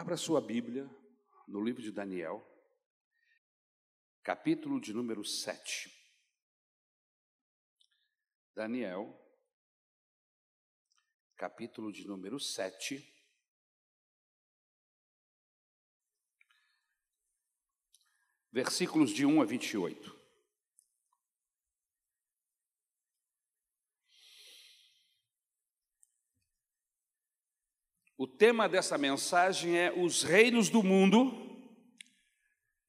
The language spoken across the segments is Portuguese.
Abra sua Bíblia no livro de Daniel, capítulo de número 7. Daniel, capítulo de número 7. Versículos de 1 a 28. O tema dessa mensagem é os reinos do mundo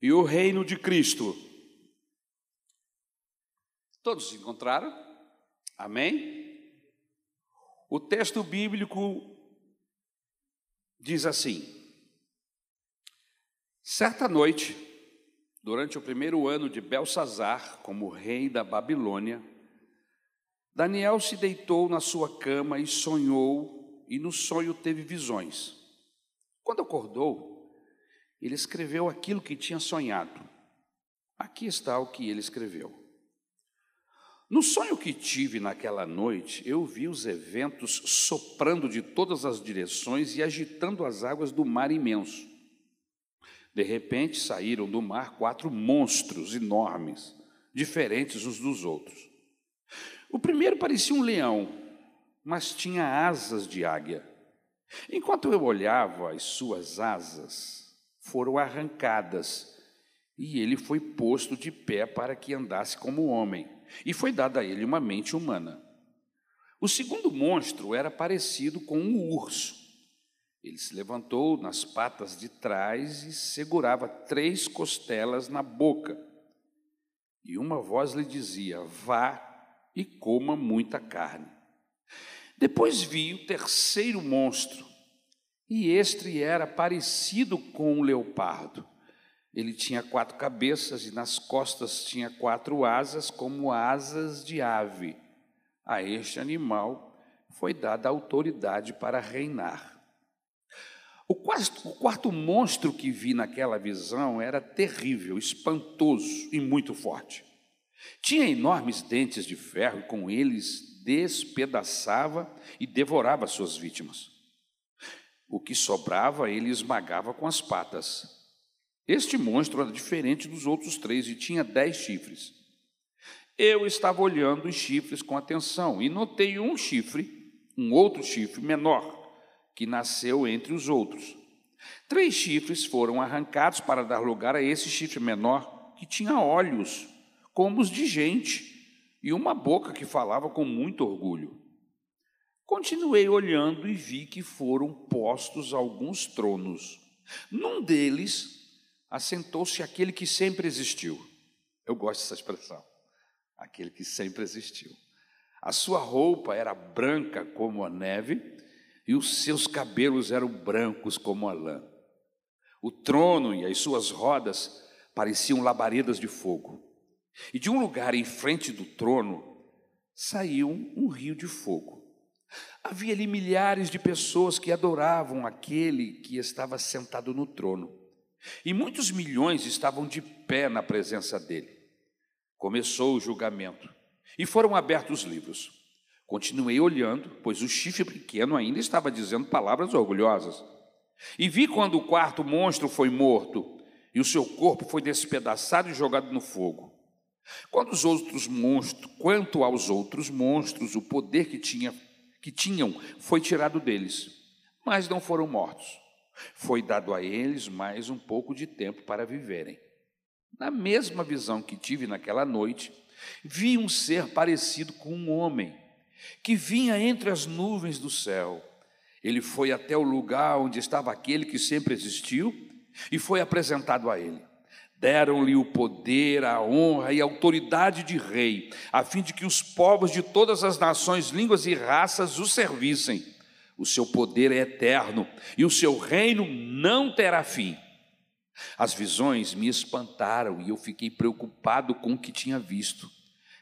e o reino de Cristo. Todos encontraram? Amém? O texto bíblico diz assim: Certa noite, durante o primeiro ano de Belsazar, como rei da Babilônia, Daniel se deitou na sua cama e sonhou e no sonho teve visões. Quando acordou, ele escreveu aquilo que tinha sonhado. Aqui está o que ele escreveu. No sonho que tive naquela noite, eu vi os eventos soprando de todas as direções e agitando as águas do mar imenso. De repente saíram do mar quatro monstros enormes, diferentes uns dos outros. O primeiro parecia um leão, mas tinha asas de águia. Enquanto eu olhava, as suas asas foram arrancadas e ele foi posto de pé para que andasse como homem, e foi dada a ele uma mente humana. O segundo monstro era parecido com um urso. Ele se levantou nas patas de trás e segurava três costelas na boca. E uma voz lhe dizia: Vá e coma muita carne. Depois vi o terceiro monstro, e este era parecido com um leopardo. Ele tinha quatro cabeças e nas costas tinha quatro asas, como asas de ave. A este animal foi dada autoridade para reinar. O quarto, o quarto monstro que vi naquela visão era terrível, espantoso e muito forte. Tinha enormes dentes de ferro e com eles despedaçava e devorava suas vítimas. O que sobrava, ele esmagava com as patas. Este monstro era diferente dos outros três e tinha dez chifres. Eu estava olhando os chifres com atenção e notei um chifre, um outro chifre menor, que nasceu entre os outros. Três chifres foram arrancados para dar lugar a esse chifre menor, que tinha olhos, como os de gente e uma boca que falava com muito orgulho. Continuei olhando e vi que foram postos alguns tronos. Num deles assentou-se aquele que sempre existiu. Eu gosto dessa expressão. Aquele que sempre existiu. A sua roupa era branca como a neve e os seus cabelos eram brancos como a lã. O trono e as suas rodas pareciam labaredas de fogo. E de um lugar em frente do trono saiu um rio de fogo. Havia ali milhares de pessoas que adoravam aquele que estava sentado no trono. E muitos milhões estavam de pé na presença dele. Começou o julgamento e foram abertos os livros. Continuei olhando, pois o chifre pequeno ainda estava dizendo palavras orgulhosas. E vi quando o quarto monstro foi morto e o seu corpo foi despedaçado e jogado no fogo. Quando os outros monstros, quanto aos outros monstros, o poder que, tinha, que tinham foi tirado deles, mas não foram mortos. Foi dado a eles mais um pouco de tempo para viverem. Na mesma visão que tive naquela noite, vi um ser parecido com um homem, que vinha entre as nuvens do céu. Ele foi até o lugar onde estava aquele que sempre existiu e foi apresentado a ele. Deram-lhe o poder, a honra e a autoridade de rei, a fim de que os povos de todas as nações, línguas e raças o servissem. O seu poder é eterno e o seu reino não terá fim. As visões me espantaram e eu fiquei preocupado com o que tinha visto.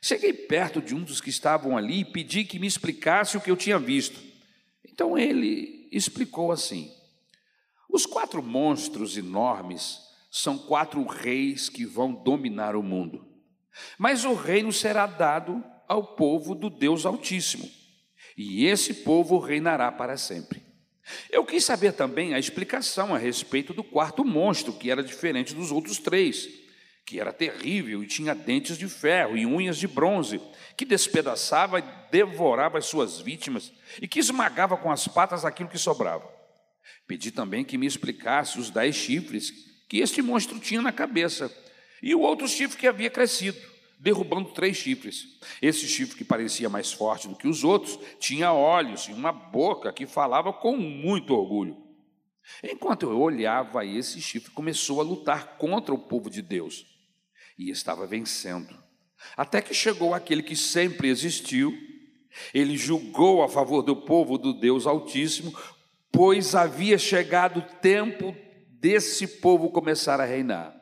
Cheguei perto de um dos que estavam ali e pedi que me explicasse o que eu tinha visto. Então ele explicou assim: Os quatro monstros enormes são quatro reis que vão dominar o mundo. Mas o reino será dado ao povo do Deus Altíssimo, e esse povo reinará para sempre. Eu quis saber também a explicação a respeito do quarto monstro, que era diferente dos outros três, que era terrível e tinha dentes de ferro e unhas de bronze, que despedaçava e devorava as suas vítimas e que esmagava com as patas aquilo que sobrava. Pedi também que me explicasse os dez chifres que este monstro tinha na cabeça e o outro chifre que havia crescido, derrubando três chifres. Esse chifre, que parecia mais forte do que os outros, tinha olhos e uma boca que falava com muito orgulho. Enquanto eu olhava, esse chifre começou a lutar contra o povo de Deus e estava vencendo. Até que chegou aquele que sempre existiu, ele julgou a favor do povo do Deus Altíssimo, pois havia chegado o tempo desse povo começar a reinar.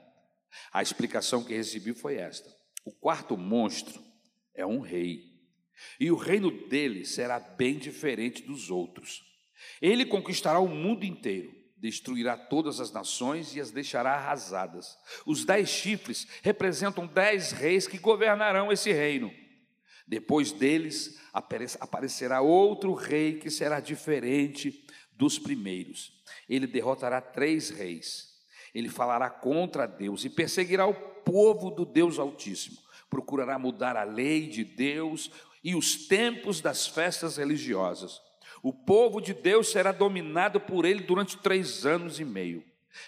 A explicação que recebi foi esta: o quarto monstro é um rei, e o reino dele será bem diferente dos outros. Ele conquistará o mundo inteiro, destruirá todas as nações e as deixará arrasadas. Os dez chifres representam dez reis que governarão esse reino. Depois deles aparecerá outro rei que será diferente dos primeiros. Ele derrotará três reis. Ele falará contra Deus e perseguirá o povo do Deus Altíssimo. Procurará mudar a lei de Deus e os tempos das festas religiosas. O povo de Deus será dominado por ele durante três anos e meio.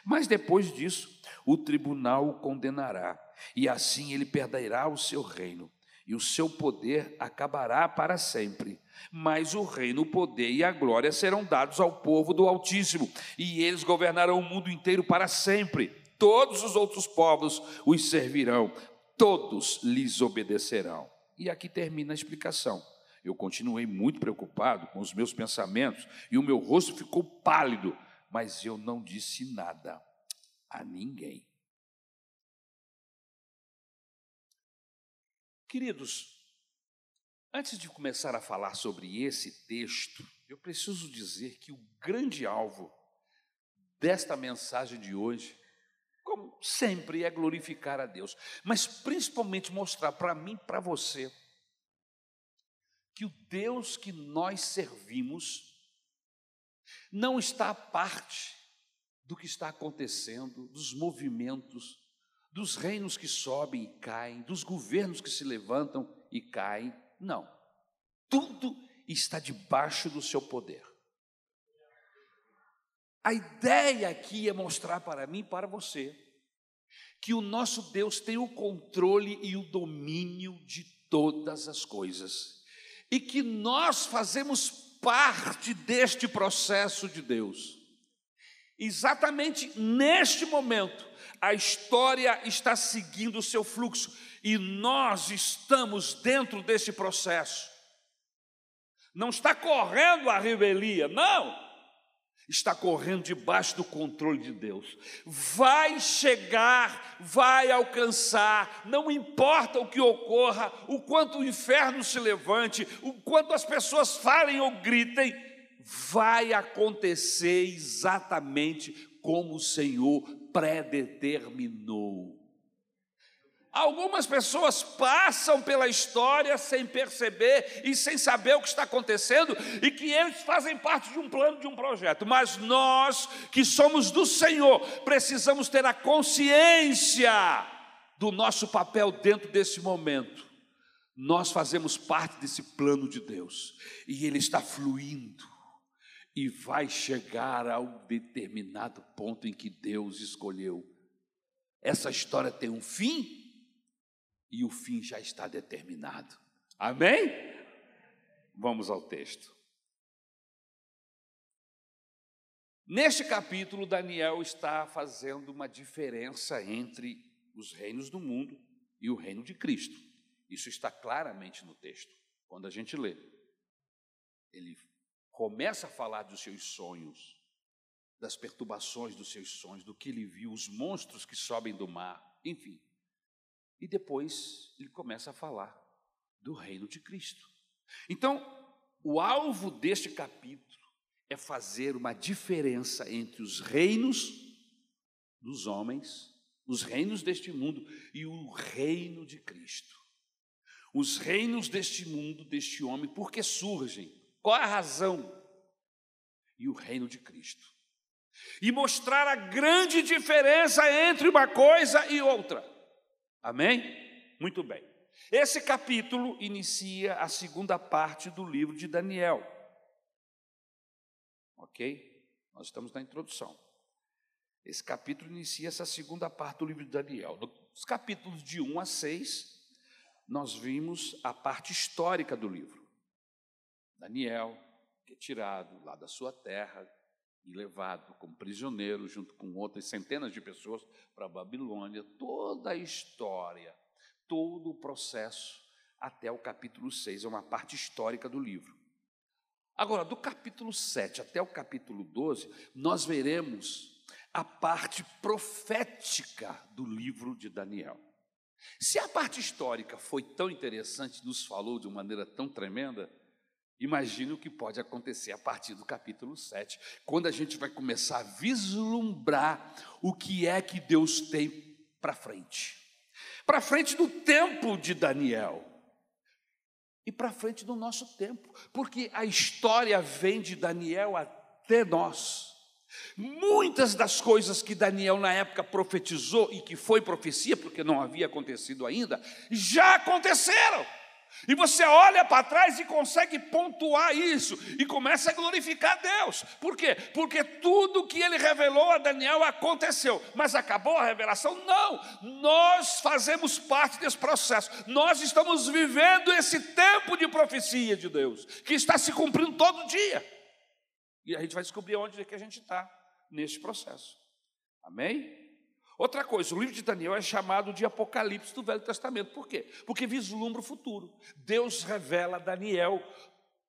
Mas depois disso, o tribunal o condenará, e assim ele perderá o seu reino, e o seu poder acabará para sempre. Mas o reino, o poder e a glória serão dados ao povo do Altíssimo, e eles governarão o mundo inteiro para sempre. Todos os outros povos os servirão, todos lhes obedecerão. E aqui termina a explicação. Eu continuei muito preocupado com os meus pensamentos e o meu rosto ficou pálido, mas eu não disse nada a ninguém. Queridos, antes de começar a falar sobre esse texto, eu preciso dizer que o grande alvo desta mensagem de hoje, como sempre, é glorificar a Deus, mas principalmente mostrar para mim, para você, que o Deus que nós servimos não está à parte do que está acontecendo, dos movimentos, dos reinos que sobem e caem, dos governos que se levantam e caem. Não. Tudo está debaixo do seu poder. A ideia aqui é mostrar para mim e para você que o nosso Deus tem o controle e o domínio de todas as coisas e que nós fazemos parte deste processo de Deus. Exatamente neste momento, a história está seguindo o seu fluxo e nós estamos dentro desse processo. Não está correndo a revelia, não está correndo debaixo do controle de Deus. Vai chegar, vai alcançar, não importa o que ocorra, o quanto o inferno se levante, o quanto as pessoas falem ou gritem, vai acontecer exatamente como o Senhor predeterminou. Algumas pessoas passam pela história sem perceber e sem saber o que está acontecendo e que eles fazem parte de um plano, de um projeto. Mas nós, que somos do Senhor, precisamos ter a consciência do nosso papel dentro desse momento. Nós fazemos parte desse plano de Deus e ele está fluindo e vai chegar ao determinado ponto em que Deus escolheu. Essa história tem um fim e o fim já está determinado. Amém? Vamos ao texto. Neste capítulo, Daniel está fazendo uma diferença entre os reinos do mundo e o reino de Cristo. Isso está claramente no texto, quando a gente lê. Ele começa a falar dos seus sonhos, das perturbações dos seus sonhos, do que ele viu, os monstros que sobem do mar, enfim. E depois ele começa a falar do reino de Cristo. Então, o alvo deste capítulo é fazer uma diferença entre os reinos dos homens, os reinos deste mundo e o reino de Cristo. Os reinos deste mundo, deste homem, por que surgem? Qual a razão? e o reino de Cristo. E mostrar a grande diferença entre uma coisa e outra. Amém? Muito bem. Esse capítulo inicia a segunda parte do livro de Daniel. Ok? Nós estamos na introdução. Esse capítulo inicia essa segunda parte do livro de Daniel. Nos capítulos de 1 a 6, nós vimos a parte histórica do livro. Daniel, que é tirado lá da sua terra e levado como prisioneiro, junto com outras centenas de pessoas, para a Babilônia, toda a história, todo o processo, até o capítulo 6, é uma parte histórica do livro. Agora, do capítulo 7 até o capítulo 12, nós veremos a parte profética do livro de Daniel. Se a parte histórica foi tão interessante, nos falou de maneira tão tremenda, imagine o que pode acontecer a partir do capítulo 7, quando a gente vai começar a vislumbrar o que é que Deus tem para frente. Para frente do tempo de Daniel. E para frente do nosso tempo, porque a história vem de Daniel até nós. Muitas das coisas que Daniel na época profetizou e que foi profecia, porque não havia acontecido ainda, já aconteceram. E você olha para trás e consegue pontuar isso e começa a glorificar Deus. Por quê? Porque tudo que ele revelou a Daniel aconteceu, mas acabou a revelação? Não. Nós fazemos parte desse processo. Nós estamos vivendo esse tempo de profecia de Deus, que está se cumprindo todo dia. E a gente vai descobrir onde é que a gente está nesse processo. Amém? Outra coisa, o livro de Daniel é chamado de Apocalipse do Velho Testamento. Por quê? Porque vislumbra o futuro. Deus revela a Daniel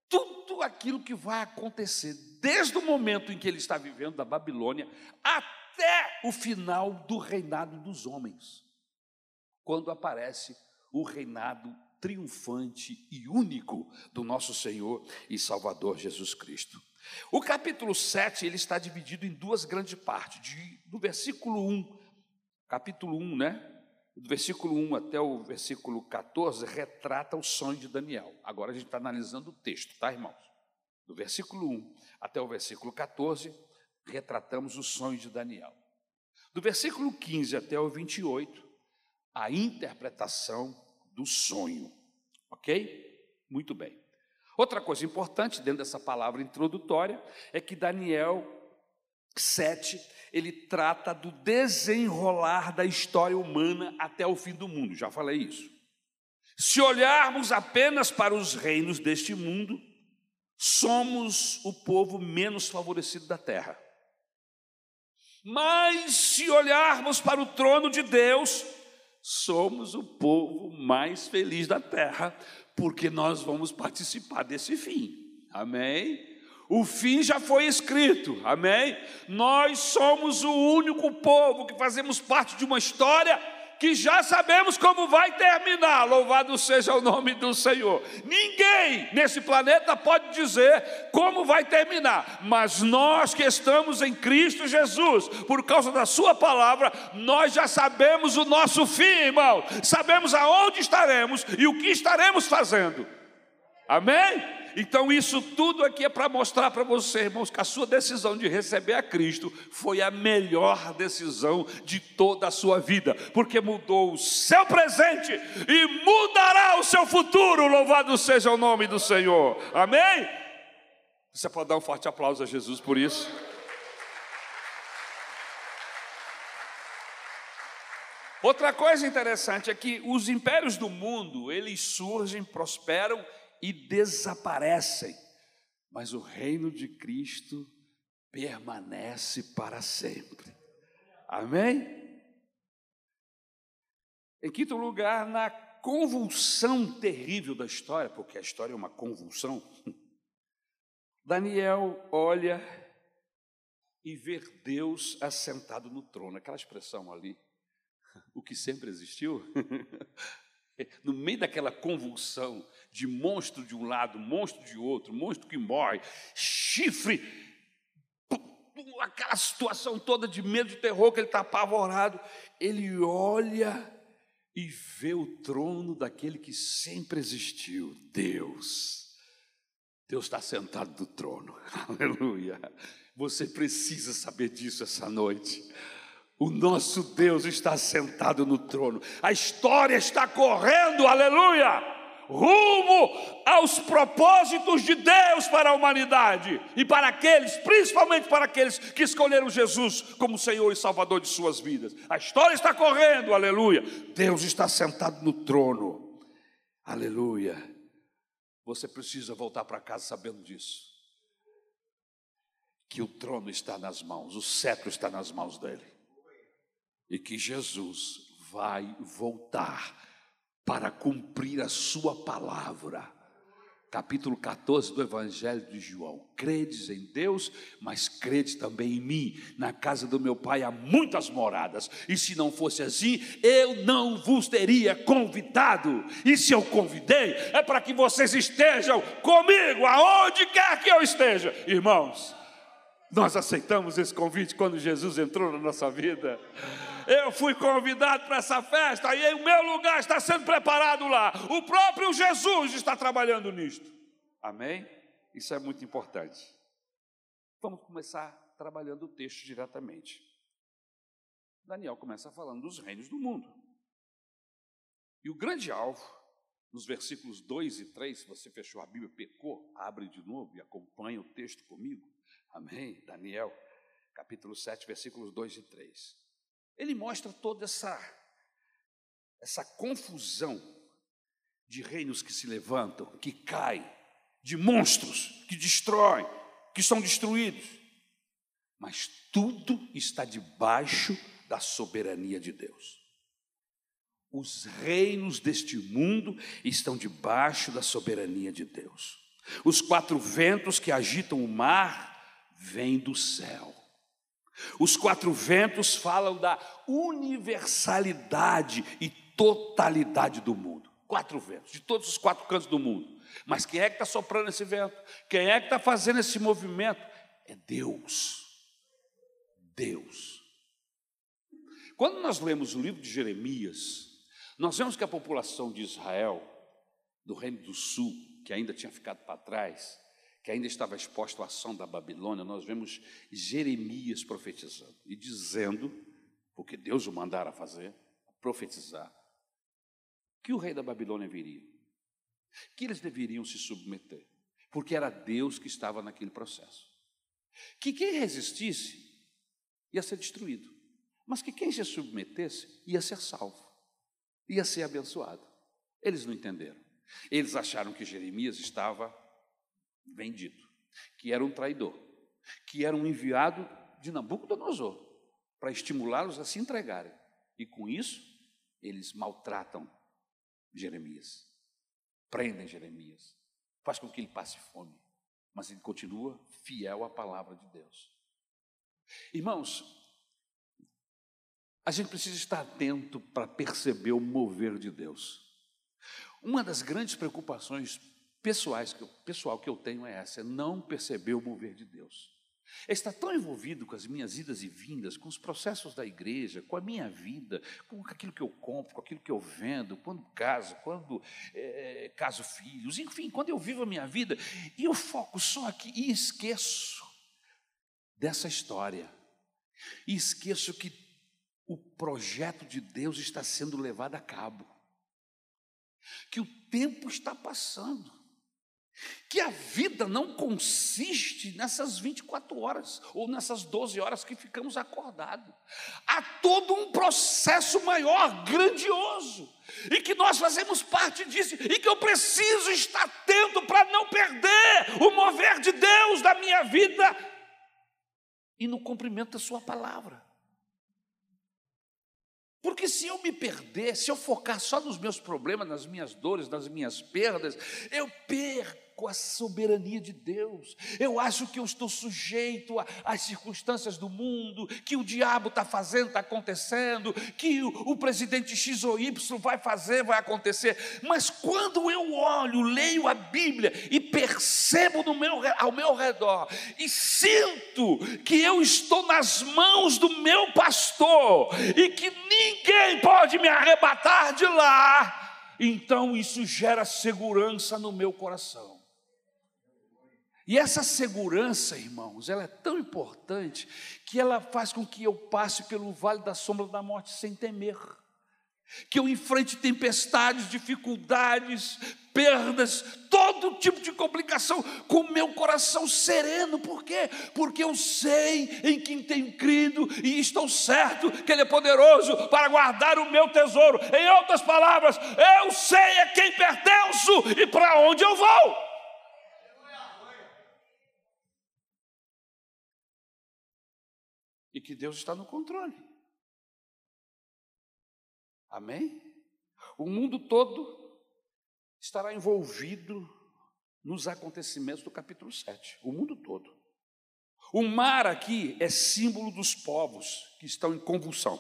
tudo aquilo que vai acontecer, desde o momento em que ele está vivendo da Babilônia até o final do reinado dos homens, quando aparece o reinado triunfante e único do nosso Senhor e Salvador Jesus Cristo. O capítulo 7 ele está dividido em duas grandes partes, de, do versículo 1, capítulo 1, né? Do versículo 1 até o versículo 14, retrata o sonho de Daniel. Agora a gente está analisando o texto, tá, irmãos? Do versículo 1 até o versículo 14, retratamos o sonho de Daniel. Do versículo 15 até o 28, a interpretação do sonho. Ok? Muito bem. Outra coisa importante dentro dessa palavra introdutória é que Daniel 7, ele trata do desenrolar da história humana até o fim do mundo. Já falei isso. Se olharmos apenas para os reinos deste mundo, somos o povo menos favorecido da terra. Mas se olharmos para o trono de Deus, somos o povo mais feliz da terra, porque nós vamos participar desse fim. Amém? O fim já foi escrito, amém? Nós somos o único povo que fazemos parte de uma história que já sabemos como vai terminar. Louvado seja o nome do Senhor. Ninguém nesse planeta pode dizer como vai terminar, mas nós que estamos em Cristo Jesus, por causa da Sua palavra, nós já sabemos o nosso fim, irmão. Sabemos aonde estaremos e o que estaremos fazendo. Amém? Então, isso tudo aqui é para mostrar para você, irmãos, que a sua decisão de receber a Cristo foi a melhor decisão de toda a sua vida, porque mudou o seu presente e mudará o seu futuro. Louvado seja o nome do Senhor. Amém? Você pode dar um forte aplauso a Jesus por isso? Outra coisa interessante é que os impérios do mundo, eles surgem, prosperam e desaparecem, mas o reino de Cristo permanece para sempre. Amém? Em quinto lugar, na convulsão terrível da história, porque a história é uma convulsão, Daniel olha e vê Deus assentado no trono, aquela expressão ali, o que sempre existiu, no meio daquela convulsão de monstro de um lado, monstro de outro, monstro que morre, chifre, aquela situação toda de medo, de terror, que ele está apavorado, ele olha e vê o trono daquele que sempre existiu, Deus. Deus está sentado no trono, aleluia. Você precisa saber disso essa noite. O nosso Deus está sentado no trono, a história está correndo, aleluia rumo aos propósitos de Deus para a humanidade e para aqueles, principalmente para aqueles que escolheram Jesus como Senhor e Salvador de suas vidas. A história está correndo, aleluia. Deus está sentado no trono, aleluia. Você precisa voltar para casa sabendo disso. Que o trono está nas mãos, o cetro está nas mãos dele. E que Jesus vai voltar para cumprir a sua palavra. Capítulo 14 do Evangelho de João. Credes em Deus, mas credes também em mim. Na casa do meu pai há muitas moradas, e se não fosse assim, eu não vos teria convidado. E se eu convidei, é para que vocês estejam comigo, aonde quer que eu esteja. Irmãos, nós aceitamos esse convite quando Jesus entrou na nossa vida. Eu fui convidado para essa festa e o meu lugar está sendo preparado lá. O próprio Jesus está trabalhando nisto. Amém? Isso é muito importante. Vamos começar trabalhando o texto diretamente. Daniel começa falando dos reinos do mundo. E o grande alvo, nos versículos 2 e 3, se você fechou a Bíblia, pecou, abre de novo e acompanha o texto comigo. Amém? Daniel, capítulo 7, versículos 2 e 3. Ele mostra toda essa, essa confusão de reinos que se levantam, que caem, de monstros que destroem, que são destruídos. Mas tudo está debaixo da soberania de Deus. Os reinos deste mundo estão debaixo da soberania de Deus. Os quatro ventos que agitam o mar vêm do céu. Os quatro ventos falam da universalidade e totalidade do mundo. Quatro ventos, de todos os quatro cantos do mundo. Mas quem é que está soprando esse vento? Quem é que está fazendo esse movimento? É Deus. Deus. Quando nós lemos o livro de Jeremias, nós vemos que a população de Israel, do Reino do Sul, que ainda tinha ficado para trás, que ainda estava exposto à ação da Babilônia, nós vemos Jeremias profetizando e dizendo, porque Deus o mandara fazer, profetizar, que o rei da Babilônia viria, que eles deveriam se submeter, porque era Deus que estava naquele processo. Que quem resistisse ia ser destruído, mas que quem se submetesse ia ser salvo, ia ser abençoado. Eles não entenderam. Eles acharam que Jeremias estava vendido, que era um traidor, que era um enviado de Nabucodonosor para estimulá-los a se entregarem. E com isso, eles maltratam Jeremias, prendem Jeremias, faz com que ele passe fome, mas ele continua fiel à palavra de Deus. Irmãos, a gente precisa estar atento para perceber o mover de Deus. Uma das grandes preocupações pessoais que eu, pessoal que eu tenho é essa: é não perceber o mover de Deus. É estar tão envolvido com as minhas idas e vindas, com os processos da igreja, com a minha vida, com aquilo que eu compro, com aquilo que eu vendo, quando caso, quando é, caso filhos, enfim, quando eu vivo a minha vida, e eu foco só aqui e esqueço dessa história, e esqueço que o projeto de Deus está sendo levado a cabo, que o tempo está passando que a vida não consiste nessas 24 horas ou nessas 12 horas que ficamos acordados. Há todo um processo maior, grandioso, e que nós fazemos parte disso, e que eu preciso estar atento para não perder o mover de Deus da minha vida e no cumprimento da Sua palavra. Porque se eu me perder, se eu focar só nos meus problemas, nas minhas dores, nas minhas perdas, eu perco com a soberania de Deus. Eu acho que eu estou sujeito às circunstâncias do mundo, que o diabo está fazendo, está acontecendo, que o, o, presidente X ou Y vai fazer, vai acontecer. Mas quando eu olho, leio a Bíblia e percebo no meu, ao meu redor e sinto que eu estou nas mãos do meu pastor e que ninguém pode me arrebatar de lá, então isso gera segurança no meu coração. E essa segurança, irmãos, ela é tão importante que ela faz com que eu passe pelo vale da sombra da morte sem temer. Que eu enfrente tempestades, dificuldades, perdas, todo tipo de complicação, com meu coração sereno. Por quê? Porque eu sei em quem tenho crido e estou certo que Ele é poderoso para guardar o meu tesouro. Em outras palavras, eu sei a quem pertenço e para onde eu vou. Que Deus está no controle. Amém? O mundo todo estará envolvido nos acontecimentos do capítulo 7, o mundo todo. O mar aqui é símbolo dos povos que estão em convulsão,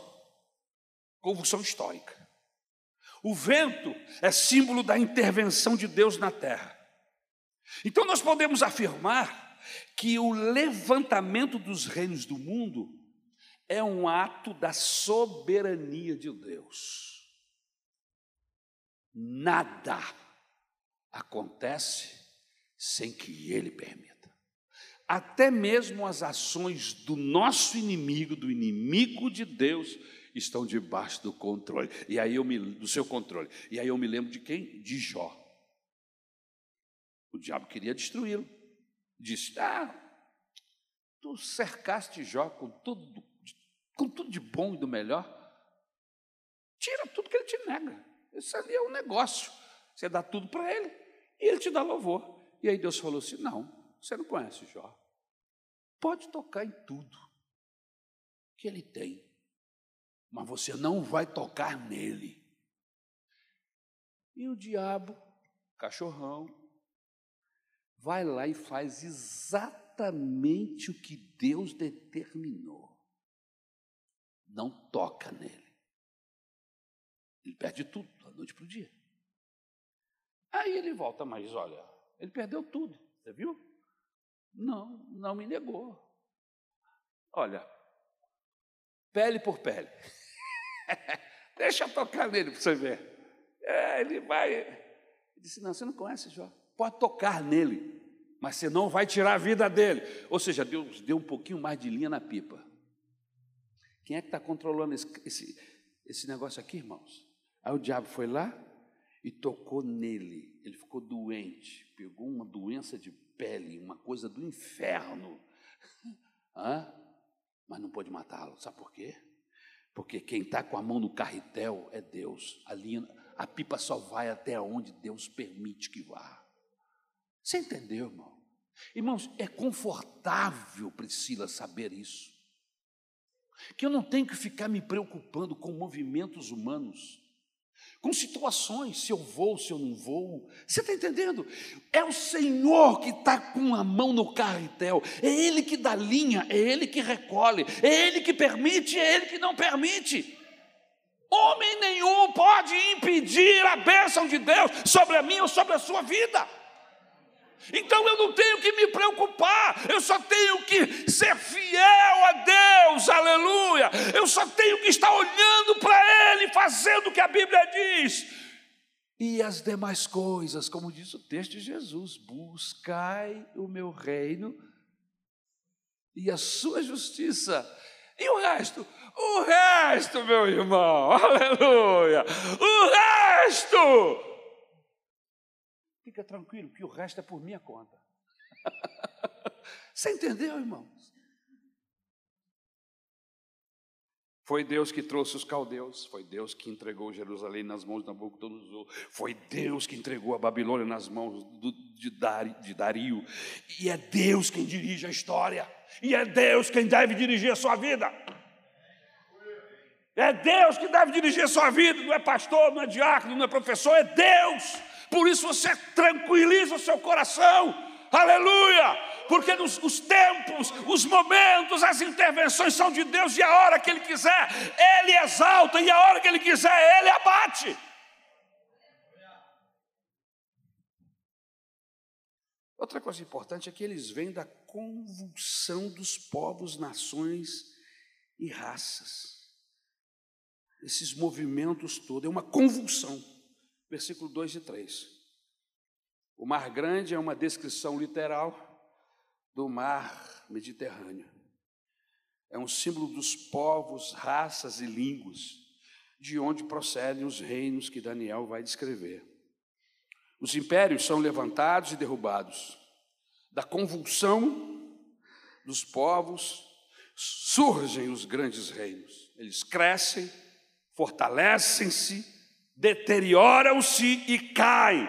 convulsão histórica. O vento é símbolo da intervenção de Deus na terra. Então nós podemos afirmar que o levantamento dos reinos do mundo é um ato da soberania de Deus. Nada acontece sem que Ele permita. Até mesmo as ações do nosso inimigo, do inimigo de Deus, estão debaixo do controle. E aí eu me do seu controle. E aí eu me lembro de quem? De Jó. O diabo queria destruí-lo. Disse: "Ah, tu cercaste Jó com tudo com tudo de bom e do melhor, tira tudo que ele te nega. Isso ali é um negócio. Você dá tudo para ele e ele te dá louvor. E aí Deus falou assim: não, você não conhece Jó. Pode tocar em tudo que ele tem, mas você não vai tocar nele. E o diabo, cachorrão, vai lá e faz exatamente o que Deus determinou não toca nele. Ele perde tudo, da noite para o dia. Aí ele volta, mas olha, ele perdeu tudo, você viu? Não, não me negou. Olha, pele por pele. Deixa eu tocar nele para você ver. É, ele vai. Ele disse: Não, você não conhece Jó. Pode tocar nele, mas você não vai tirar a vida dele. Ou seja, Deus deu um pouquinho mais de linha na pipa. Quem é que está controlando esse, esse, esse negócio aqui, irmãos? Aí o diabo foi lá e tocou nele. Ele ficou doente, pegou uma doença de pele, uma coisa do inferno. Hã? Mas não pôde matá-lo. Sabe por quê? Porque quem está com a mão no carretel é Deus. A, linha, a pipa só vai até onde Deus permite que vá. Você entendeu, irmão? Irmãos, é confortável, Priscila, saber isso que eu não tenho que ficar me preocupando com movimentos humanos, com situações, se eu vou, se eu não vou. Você está entendendo? É o Senhor que está com a mão no carretel, é Ele que dá linha, é Ele que recolhe, é Ele que permite, é Ele que não permite. Homem nenhum pode impedir a bênção de Deus sobre a minha ou sobre a sua vida. Então eu não tenho que me preocupar, eu só tenho que ser fiel a Deus, aleluia. Eu só tenho que estar olhando para Ele, fazendo o que a Bíblia diz. E as demais coisas, como diz o texto de Jesus: buscai o meu reino e a sua justiça. E o resto? O resto, meu irmão, aleluia. O resto Fica tranquilo, que o resto é por minha conta. Você entendeu, irmãos? Foi Deus que trouxe os caldeus, foi Deus que entregou Jerusalém nas mãos de Nabucodonosor, foi Deus que entregou a Babilônia nas mãos do, de, Dari, Dario, e é Deus quem dirige a história, e é Deus quem deve dirigir a sua vida. É Deus que deve dirigir a sua vida, não é pastor, não é diácono, não é professor, é Deus. Por isso você tranquiliza o seu coração, aleluia, porque nos, os tempos, os momentos, as intervenções são de Deus e a hora que Ele quiser, Ele exalta, e a hora que Ele quiser, Ele abate. Outra coisa importante é que eles vêm da convulsão dos povos, nações e raças. Esses movimentos todos, é uma convulsão versículo 2 e 3. O mar grande é uma descrição literal do mar Mediterrâneo. É um símbolo dos povos, raças e línguas de onde procedem os reinos que Daniel vai descrever. Os impérios são levantados e derrubados. Da convulsão dos povos surgem os grandes reinos. Eles crescem, fortalecem-se, deterioram-se e caem.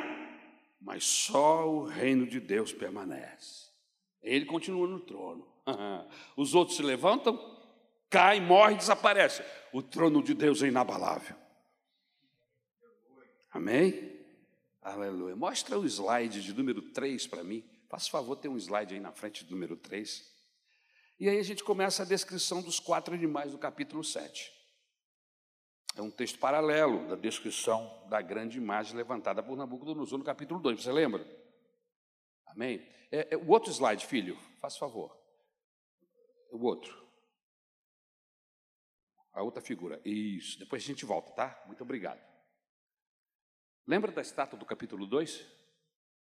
Mas só o reino de Deus permanece. Ele continua no trono. Os outros se levantam, caem, morrem, desaparecem. O trono de Deus é inabalável. Amém? Aleluia. Mostra o slide de número 3 para mim. Faça favor, tem um slide aí na frente do número 3. E aí a gente começa a descrição dos quatro animais do capítulo 7. É um texto paralelo da descrição da grande imagem levantada por Nabucodonosor no capítulo 2. Você lembra? Amém? É, é, o outro slide, filho, faça favor. O outro. A outra figura. Isso. Depois a gente volta, tá? Muito obrigado. Lembra da estátua do capítulo 2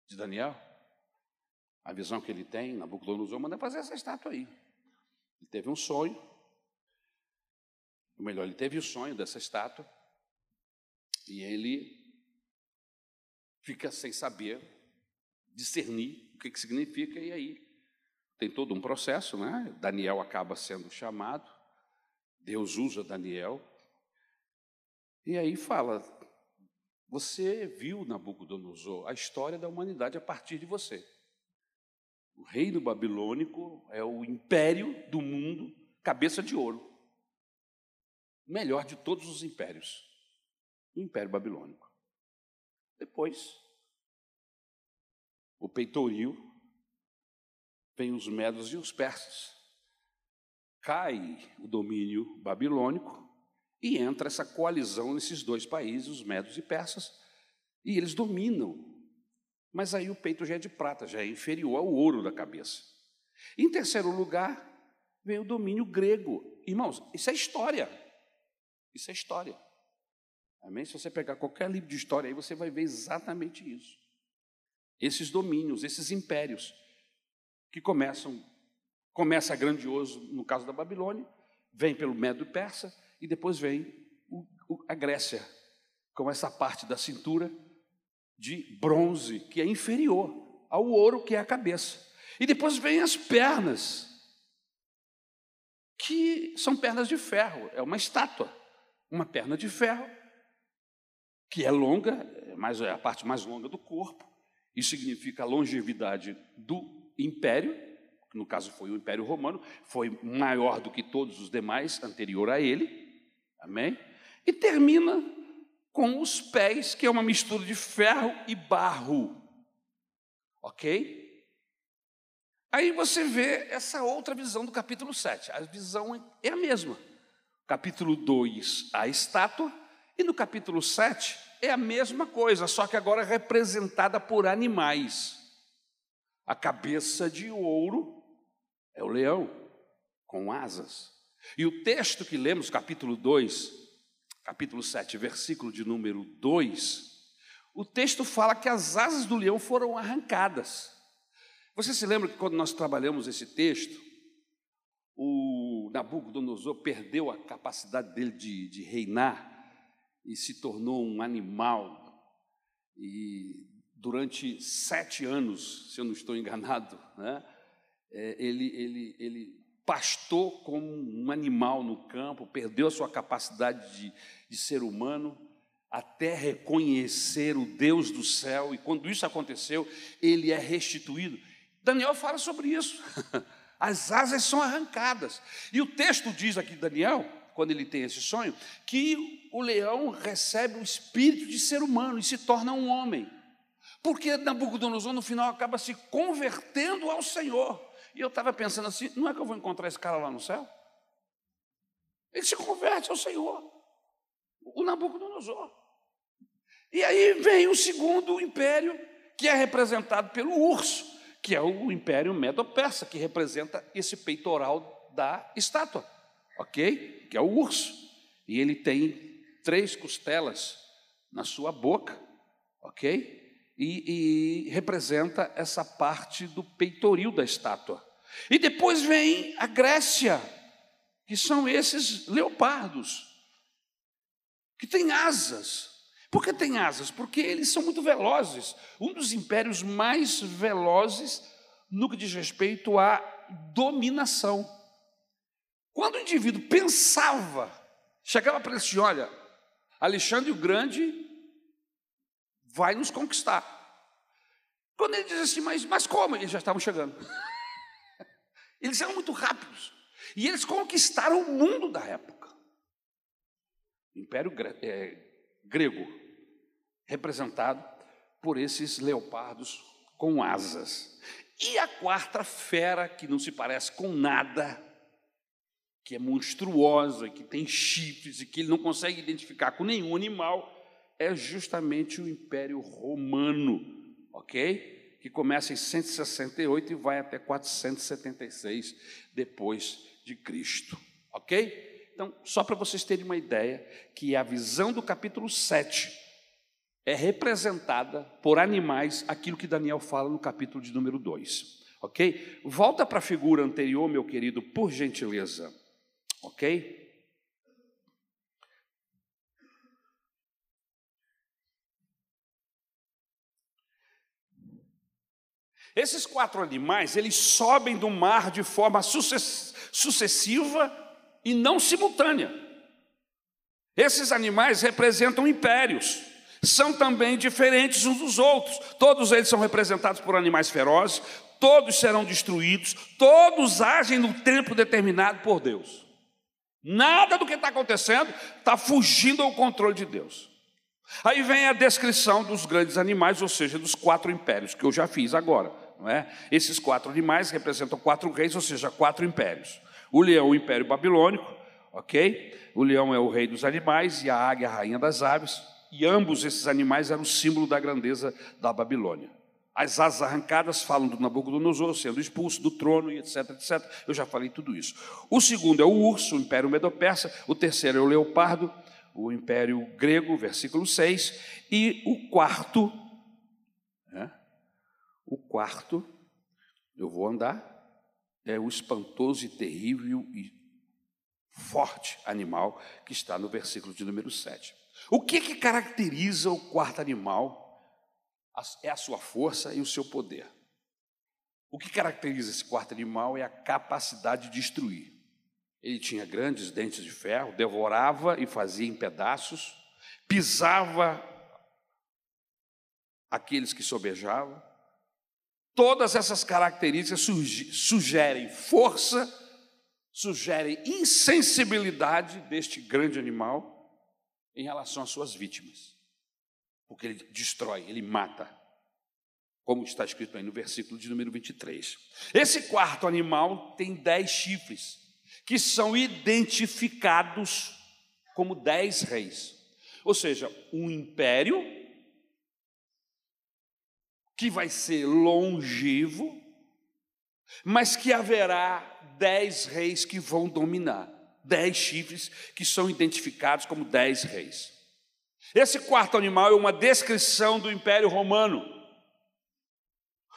de Daniel? A visão que ele tem, Nabucodonosor manda fazer essa estátua aí. Ele teve um sonho. Ou melhor, ele teve o sonho dessa estátua. E ele fica sem saber discernir o que, que significa, e aí tem todo um processo, né? Daniel acaba sendo chamado, Deus usa Daniel, e aí fala: Você viu, Nabucodonosor, a história da humanidade a partir de você. O reino babilônico é o império do mundo, cabeça de ouro. Melhor de todos os impérios. O império babilônico. Depois, o peitoril, vem os medos e os persas. Cai o domínio babilônico e entra essa coalizão nesses dois países, os medos e persas, e eles dominam. Mas aí o peito já é de prata, já é inferior ao ouro da cabeça. Em terceiro lugar, vem o domínio grego. Irmãos, isso é história. Isso é história. Amém? Se você pegar qualquer livro de história aí, você vai ver exatamente isso esses domínios, esses impérios, que começam, começa grandioso no caso da Babilônia, vem pelo Medo Persa, e depois vem o, o, a Grécia, com essa parte da cintura de bronze, que é inferior ao ouro, que é a cabeça. E depois vem as pernas, que são pernas de ferro, é uma estátua, uma perna de ferro, que é longa, é, é a parte mais longa do corpo, isso significa a longevidade do império, que no caso foi o Império Romano, foi maior do que todos os demais anterior a ele. Amém? E termina com os pés, que é uma mistura de ferro e barro. OK? Aí você vê essa outra visão do capítulo 7. A visão é a mesma. Capítulo 2, a estátua, e no capítulo 7, é a mesma coisa, só que agora representada por animais. A cabeça de ouro é o leão, com asas. E o texto que lemos, capítulo 2, capítulo 7, versículo de número 2, o texto fala que as asas do leão foram arrancadas. Você se lembra que quando nós trabalhamos esse texto, o Nabucodonosor perdeu a capacidade dele de, de reinar e se tornou um animal. E durante sete anos, se eu não estou enganado, né, é, ele, ele, ele pastou como um animal no campo, perdeu a sua capacidade de, de ser humano, até reconhecer o Deus do céu, e quando isso aconteceu, ele é restituído. Daniel fala sobre isso. As asas são arrancadas. E o texto diz aqui, Daniel, quando ele tem esse sonho, que o leão recebe o espírito de ser humano e se torna um homem. Porque Nabucodonosor, no final, acaba se convertendo ao Senhor. E eu estava pensando assim: não é que eu vou encontrar esse cara lá no céu? Ele se converte ao Senhor, o Nabucodonosor. E aí vem o segundo império, que é representado pelo urso, que é o império medo-persa, que representa esse peitoral da estátua ok? Que é o urso. E ele tem três costelas na sua boca, ok? E, e representa essa parte do peitoril da estátua. E depois vem a Grécia, que são esses leopardos, que têm asas. Por que têm asas? Porque eles são muito velozes. Um dos impérios mais velozes no que diz respeito à dominação. Quando o indivíduo pensava, chegava para ele assim: olha, Alexandre o Grande vai nos conquistar. Quando ele diz assim, mas, mas como? Eles já estavam chegando. Eles eram muito rápidos. E eles conquistaram o mundo da época. O Império é, Grego, representado por esses leopardos com asas. E a quarta fera, que não se parece com nada, que é monstruosa, que tem chifres e que ele não consegue identificar com nenhum animal, é justamente o Império Romano, ok? Que começa em 168 e vai até 476 depois de Cristo, ok? Então, só para vocês terem uma ideia, que a visão do capítulo 7 é representada por animais, aquilo que Daniel fala no capítulo de número 2. Ok? Volta para a figura anterior, meu querido, por gentileza. Ok? Esses quatro animais, eles sobem do mar de forma sucessiva e não simultânea. Esses animais representam impérios são também diferentes uns dos outros. Todos eles são representados por animais ferozes, todos serão destruídos, todos agem no tempo determinado por Deus. Nada do que está acontecendo está fugindo ao controle de Deus. Aí vem a descrição dos grandes animais, ou seja, dos quatro impérios, que eu já fiz agora. Não é? Esses quatro animais representam quatro reis, ou seja, quatro impérios. O leão, o império babilônico, ok? O leão é o rei dos animais e a águia, a rainha das aves e ambos esses animais eram símbolo da grandeza da Babilônia. As asas arrancadas falam do Nabucodonosor sendo expulso do trono etc, etc. Eu já falei tudo isso. O segundo é o urso, o império medo-persa. O terceiro é o leopardo, o império grego, versículo 6. E o quarto, né? o quarto, eu vou andar, é o espantoso e terrível e forte animal que está no versículo de número 7. O que, que caracteriza o quarto animal? É a sua força e o seu poder. O que caracteriza esse quarto animal é a capacidade de destruir. Ele tinha grandes dentes de ferro, devorava e fazia em pedaços, pisava aqueles que sobejavam. Todas essas características sugerem força, sugerem insensibilidade deste grande animal em relação às suas vítimas. Porque ele destrói, ele mata. Como está escrito aí no versículo de número 23. Esse quarto animal tem dez chifres, que são identificados como dez reis. Ou seja, um império que vai ser longevo, mas que haverá dez reis que vão dominar dez chifres que são identificados como dez reis. Esse quarto animal é uma descrição do Império Romano.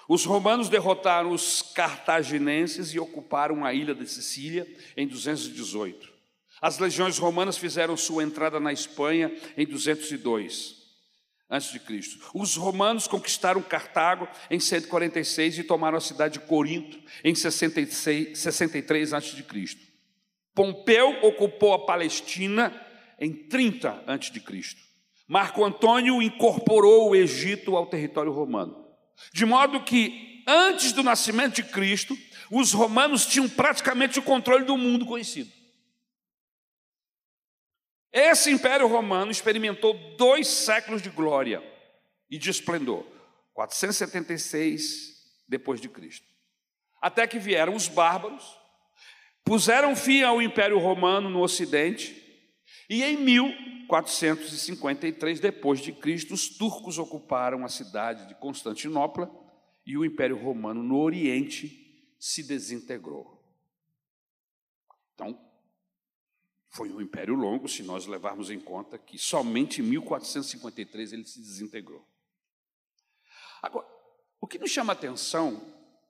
Os romanos derrotaram os cartaginenses e ocuparam a ilha de Sicília em 218. As legiões romanas fizeram sua entrada na Espanha em 202 antes de Cristo. Os romanos conquistaram Cartago em 146 e tomaram a cidade de Corinto em 66, 63 antes de Cristo. Pompeu ocupou a Palestina em 30 a.C. Marco Antônio incorporou o Egito ao território romano. De modo que, antes do nascimento de Cristo, os romanos tinham praticamente o controle do mundo conhecido. Esse império romano experimentou dois séculos de glória e de esplendor, 476 depois de Cristo. Até que vieram os bárbaros, Puseram fim ao Império Romano no Ocidente e em 1453 depois de Cristo os turcos ocuparam a cidade de Constantinopla e o Império Romano no Oriente se desintegrou. Então, foi um império longo, se nós levarmos em conta que somente em 1453 ele se desintegrou. Agora, o que nos chama a atenção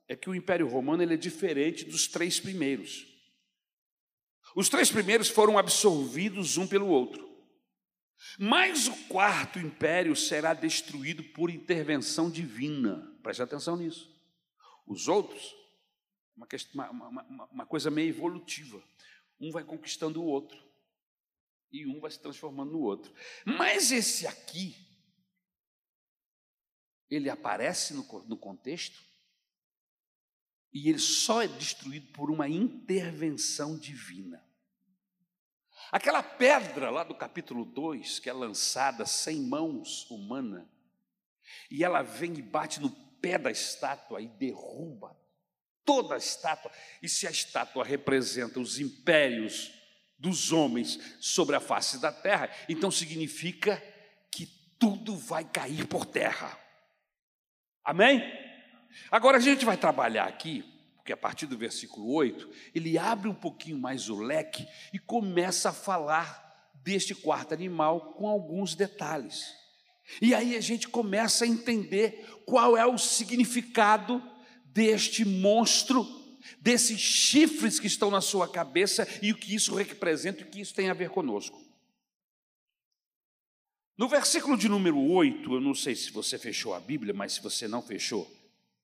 é que o Império Romano ele é diferente dos três primeiros. Os três primeiros foram absorvidos um pelo outro. Mas o quarto império será destruído por intervenção divina. Preste atenção nisso. Os outros, uma, uma, uma, uma coisa meio evolutiva. Um vai conquistando o outro. E um vai se transformando no outro. Mas esse aqui, ele aparece no, no contexto e ele só é destruído por uma intervenção divina. Aquela pedra lá do capítulo 2, que é lançada sem mãos humana, e ela vem e bate no pé da estátua e derruba toda a estátua. E se a estátua representa os impérios dos homens sobre a face da terra, então significa que tudo vai cair por terra. Amém? Agora a gente vai trabalhar aqui, porque a partir do versículo 8, ele abre um pouquinho mais o leque e começa a falar deste quarto animal com alguns detalhes. E aí a gente começa a entender qual é o significado deste monstro, desses chifres que estão na sua cabeça e o que isso representa e o que isso tem a ver conosco. No versículo de número 8, eu não sei se você fechou a Bíblia, mas se você não fechou,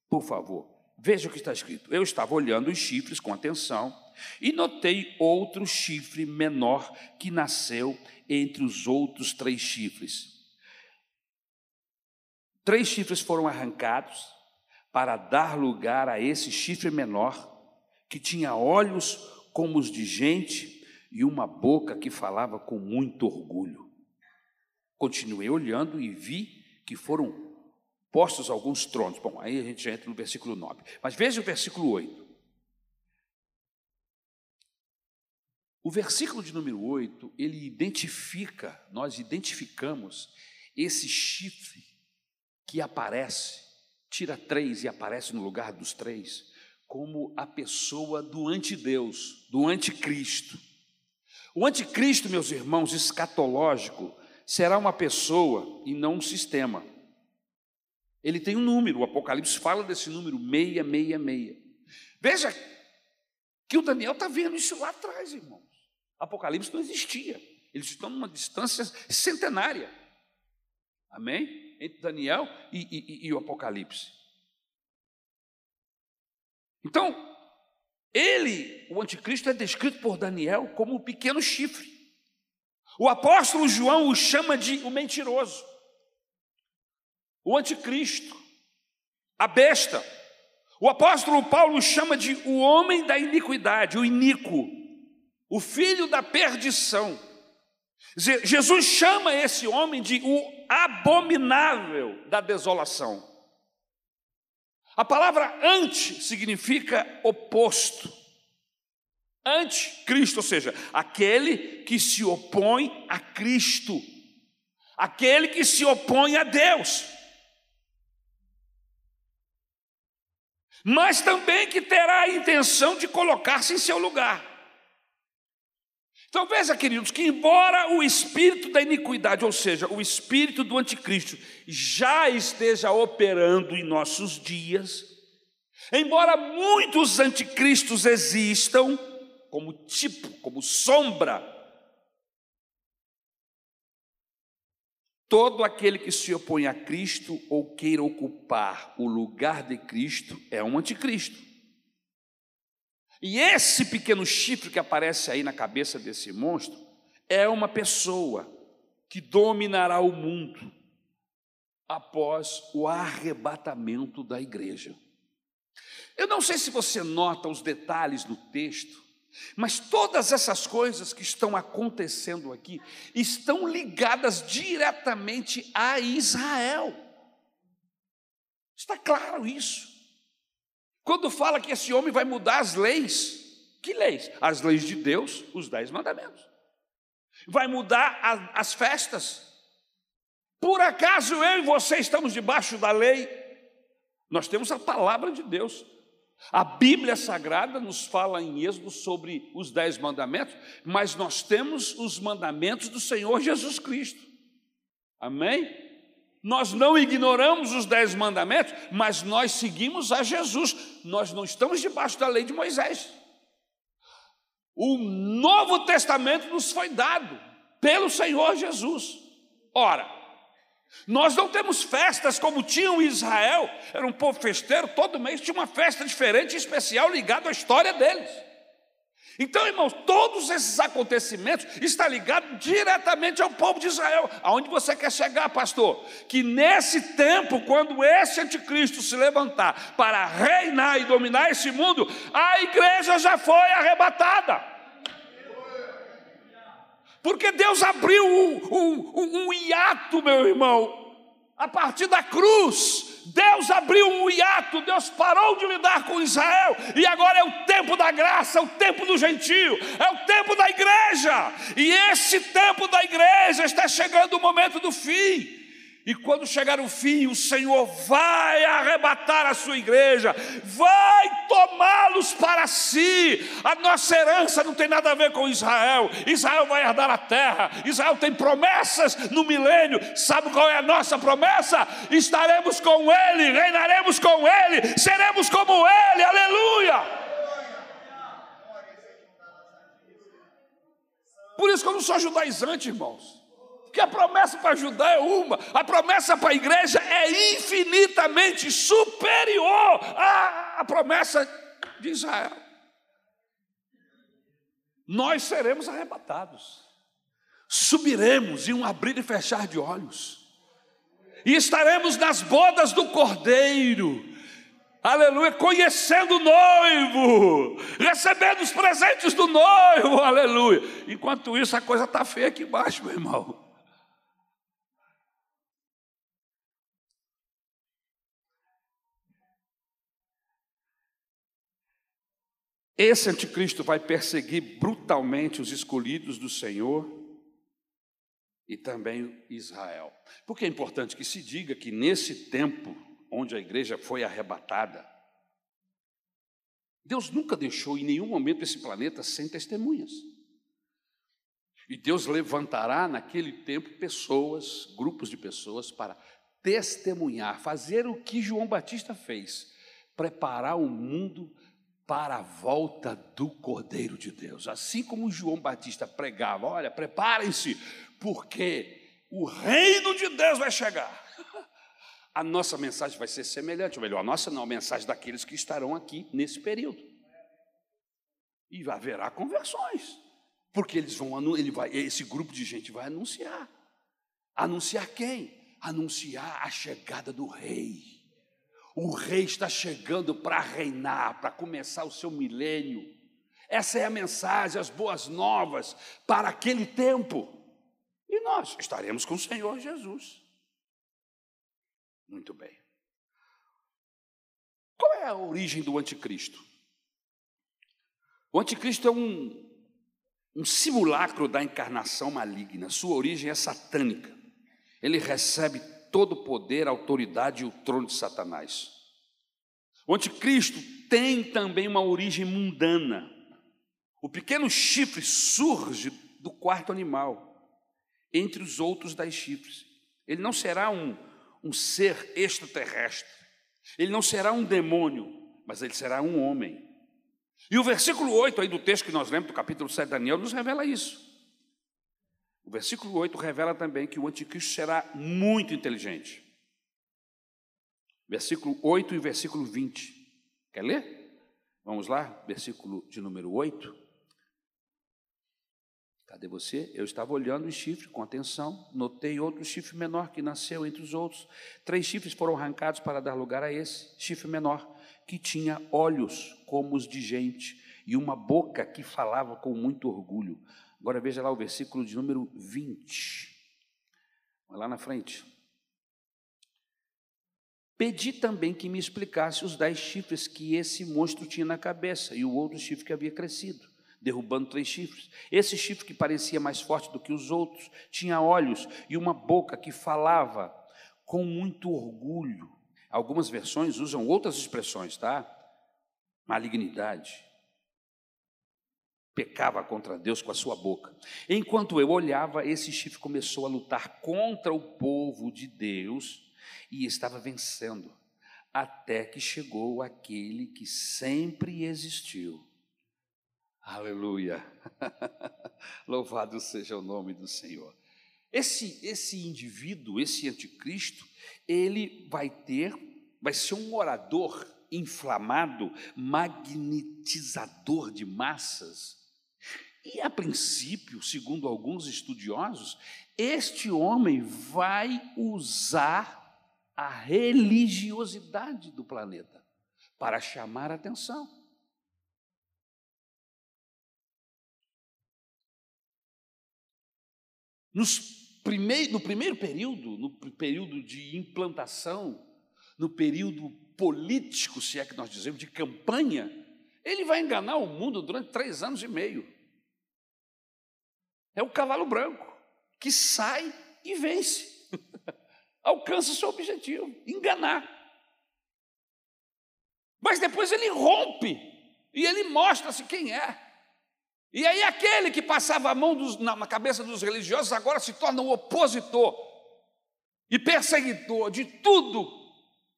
por favor, veja o que está escrito. Eu estava olhando os chifres com atenção e notei outro chifre menor que nasceu entre os outros três chifres. Três chifres foram arrancados para dar lugar a esse chifre menor, que tinha olhos como os de gente e uma boca que falava com muito orgulho. Continuei olhando e vi que foram postos alguns tronos. Bom, aí a gente já entra no versículo 9. Mas veja o versículo 8. O versículo de número 8, ele identifica, nós identificamos esse chifre que aparece, tira três e aparece no lugar dos três, como a pessoa do antideus, do anticristo. O anticristo, meus irmãos, escatológico, será uma pessoa e não um sistema. Ele tem um número, o Apocalipse fala desse número 666. Veja que o Daniel está vendo isso lá atrás, irmãos. Apocalipse não existia. Eles estão numa distância centenária. Amém? Entre Daniel e, e, e o Apocalipse. Então, ele, o anticristo, é descrito por Daniel como o pequeno chifre. O apóstolo João o chama de o mentiroso, o anticristo, a besta. O apóstolo Paulo o chama de o homem da iniquidade, o iníquo, o filho da perdição. Jesus chama esse homem de o abominável da desolação. A palavra ante significa oposto. Anticristo, ou seja, aquele que se opõe a Cristo, aquele que se opõe a Deus, mas também que terá a intenção de colocar-se em seu lugar. Então veja, queridos, que embora o espírito da iniquidade, ou seja, o espírito do anticristo, já esteja operando em nossos dias, embora muitos anticristos existam, como tipo, como sombra. Todo aquele que se opõe a Cristo ou queira ocupar o lugar de Cristo é um anticristo. E esse pequeno chifre que aparece aí na cabeça desse monstro é uma pessoa que dominará o mundo após o arrebatamento da igreja. Eu não sei se você nota os detalhes no texto, mas todas essas coisas que estão acontecendo aqui estão ligadas diretamente a Israel. Está claro isso. Quando fala que esse homem vai mudar as leis, que leis? As leis de Deus, os dez mandamentos. Vai mudar a, as festas. Por acaso eu e você estamos debaixo da lei? Nós temos a palavra de Deus. A Bíblia Sagrada nos fala em Êxodo sobre os dez mandamentos, mas nós temos os mandamentos do Senhor Jesus Cristo. Amém? Nós não ignoramos os dez mandamentos, mas nós seguimos a Jesus. Nós não estamos debaixo da lei de Moisés. O Novo Testamento nos foi dado pelo Senhor Jesus. Ora, nós não temos festas como tinham em Israel, era um povo festeiro, todo mês tinha uma festa diferente e especial ligada à história deles. Então, irmãos, todos esses acontecimentos estão ligados diretamente ao povo de Israel. Aonde você quer chegar, pastor? Que nesse tempo, quando esse anticristo se levantar para reinar e dominar esse mundo, a igreja já foi arrebatada. Porque Deus abriu um, um, um hiato, meu irmão, a partir da cruz. Deus abriu um hiato, Deus parou de lidar com Israel, e agora é o tempo da graça, é o tempo do gentio, é o tempo da igreja, e esse tempo da igreja está chegando o momento do fim. E quando chegar o fim, o Senhor vai arrebatar a sua igreja, vai tomá-los para si. A nossa herança não tem nada a ver com Israel. Israel vai herdar a terra. Israel tem promessas no milênio. Sabe qual é a nossa promessa? Estaremos com Ele, reinaremos com Ele, seremos como Ele. Aleluia! Por isso que eu não sou judaizante, irmãos. Porque a promessa para Judá é uma, a promessa para a igreja é infinitamente superior à, à promessa de Israel. Nós seremos arrebatados, subiremos em um abrir e fechar de olhos, e estaremos nas bodas do Cordeiro, aleluia, conhecendo o noivo, recebendo os presentes do noivo, aleluia. Enquanto isso, a coisa está feia aqui embaixo, meu irmão. Esse anticristo vai perseguir brutalmente os escolhidos do Senhor e também Israel. Porque é importante que se diga que nesse tempo onde a igreja foi arrebatada, Deus nunca deixou em nenhum momento esse planeta sem testemunhas. E Deus levantará naquele tempo pessoas, grupos de pessoas, para testemunhar, fazer o que João Batista fez, preparar o mundo para a volta do Cordeiro de Deus. Assim como João Batista pregava: olha, preparem-se, porque o reino de Deus vai chegar. A nossa mensagem vai ser semelhante, ou melhor, a nossa não, a mensagem daqueles que estarão aqui nesse período. E haverá conversões, porque eles vão, ele vai, esse grupo de gente vai anunciar. Anunciar quem? Anunciar a chegada do rei. O rei está chegando para reinar, para começar o seu milênio. Essa é a mensagem, as boas novas para aquele tempo. E nós estaremos com o Senhor Jesus. Muito bem. Qual é a origem do anticristo? O anticristo é um, um simulacro da encarnação maligna. Sua origem é satânica. Ele recebe todo o poder, a autoridade e o trono de Satanás. O anticristo tem também uma origem mundana. O pequeno chifre surge do quarto animal, entre os outros dez chifres. Ele não será um, um ser extraterrestre, ele não será um demônio, mas ele será um homem. E o versículo 8 aí do texto que nós lemos, do capítulo 7 de Daniel, nos revela isso. O versículo 8 revela também que o anticristo será muito inteligente. Versículo 8 e versículo 20. Quer ler? Vamos lá, versículo de número 8. Cadê você? Eu estava olhando o chifre com atenção, notei outro chifre menor que nasceu entre os outros. Três chifres foram arrancados para dar lugar a esse chifre menor, que tinha olhos como os de gente e uma boca que falava com muito orgulho. Agora veja lá o versículo de número 20. Vai lá na frente. Pedi também que me explicasse os dez chifres que esse monstro tinha na cabeça e o outro chifre que havia crescido, derrubando três chifres. Esse chifre que parecia mais forte do que os outros tinha olhos e uma boca que falava com muito orgulho. Algumas versões usam outras expressões, tá? Malignidade. Pecava contra Deus com a sua boca. Enquanto eu olhava, esse chifre começou a lutar contra o povo de Deus e estava vencendo, até que chegou aquele que sempre existiu. Aleluia! Louvado seja o nome do Senhor. Esse, esse indivíduo, esse anticristo, ele vai ter, vai ser um orador inflamado, magnetizador de massas. E a princípio, segundo alguns estudiosos, este homem vai usar a religiosidade do planeta para chamar atenção. Nos primeiro, no primeiro período, no período de implantação, no período político, se é que nós dizemos, de campanha, ele vai enganar o mundo durante três anos e meio. É o cavalo branco que sai e vence, alcança seu objetivo, enganar. Mas depois ele rompe e ele mostra-se quem é. E aí aquele que passava a mão dos, na cabeça dos religiosos agora se torna um opositor e perseguidor de tudo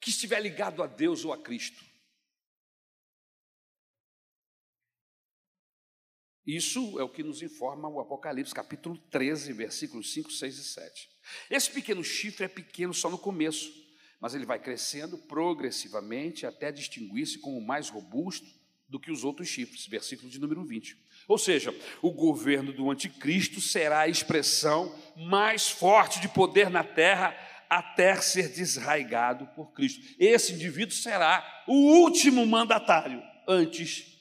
que estiver ligado a Deus ou a Cristo. Isso é o que nos informa o Apocalipse, capítulo 13, versículos 5, 6 e 7. Esse pequeno chifre é pequeno só no começo, mas ele vai crescendo progressivamente até distinguir-se como mais robusto do que os outros chifres, versículo de número 20. Ou seja, o governo do anticristo será a expressão mais forte de poder na terra até ser desraigado por Cristo. Esse indivíduo será o último mandatário antes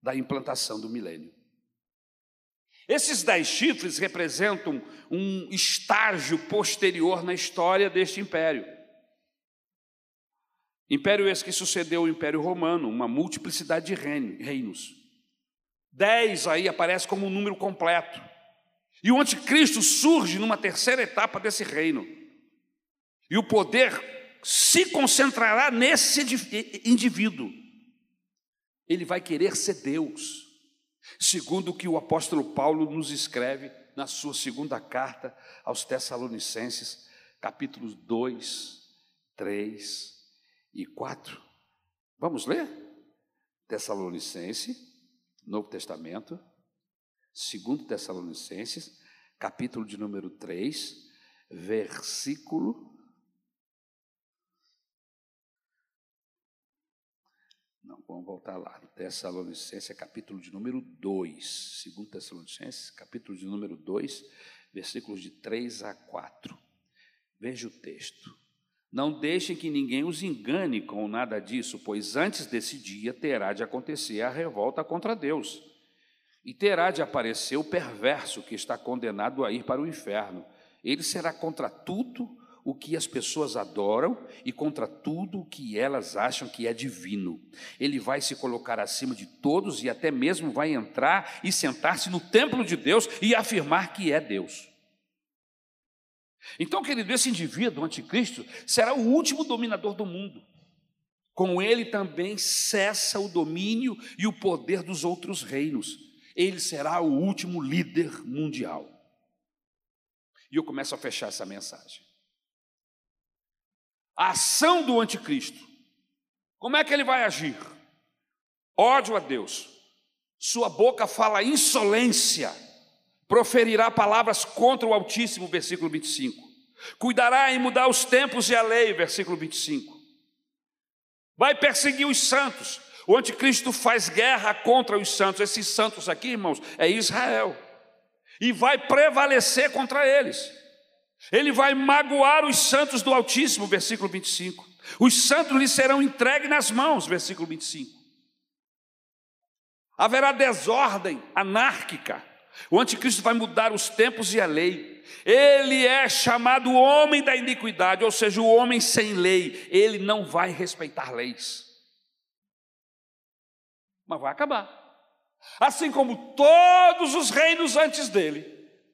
da implantação do milênio. Esses dez chifres representam um estágio posterior na história deste império. Império esse que sucedeu ao Império Romano, uma multiplicidade de reinos. Dez aí aparece como um número completo. E o anticristo surge numa terceira etapa desse reino. E o poder se concentrará nesse indivíduo. Ele vai querer ser Deus, segundo o que o apóstolo Paulo nos escreve na sua segunda carta aos Tessalonicenses, capítulos 2, 3 e 4. Vamos ler? Tessalonicense Novo Testamento, segundo Tessalonicenses, capítulo de número 3, versículo vamos voltar lá. Tessalonicenses, capítulo de número 2. Segundo Tessalonicenses, capítulo de número 2, versículos de 3 a 4. Veja o texto. Não deixem que ninguém os engane com nada disso, pois antes desse dia terá de acontecer a revolta contra Deus. E terá de aparecer o perverso que está condenado a ir para o inferno. Ele será contra tudo o que as pessoas adoram e contra tudo o que elas acham que é divino. Ele vai se colocar acima de todos e até mesmo vai entrar e sentar-se no templo de Deus e afirmar que é Deus. Então, querido, esse indivíduo, o anticristo, será o último dominador do mundo. Com ele também cessa o domínio e o poder dos outros reinos. Ele será o último líder mundial. E eu começo a fechar essa mensagem. A ação do anticristo. Como é que ele vai agir? Ódio a Deus. Sua boca fala insolência proferirá palavras contra o Altíssimo, versículo 25. Cuidará em mudar os tempos e a lei, versículo 25. Vai perseguir os santos. O anticristo faz guerra contra os santos. Esses santos aqui, irmãos, é Israel. E vai prevalecer contra eles. Ele vai magoar os santos do Altíssimo, versículo 25. Os santos lhe serão entregues nas mãos, versículo 25. Haverá desordem anárquica o anticristo vai mudar os tempos e a lei. Ele é chamado homem da iniquidade, ou seja, o homem sem lei. Ele não vai respeitar leis. Mas vai acabar. Assim como todos os reinos antes dele,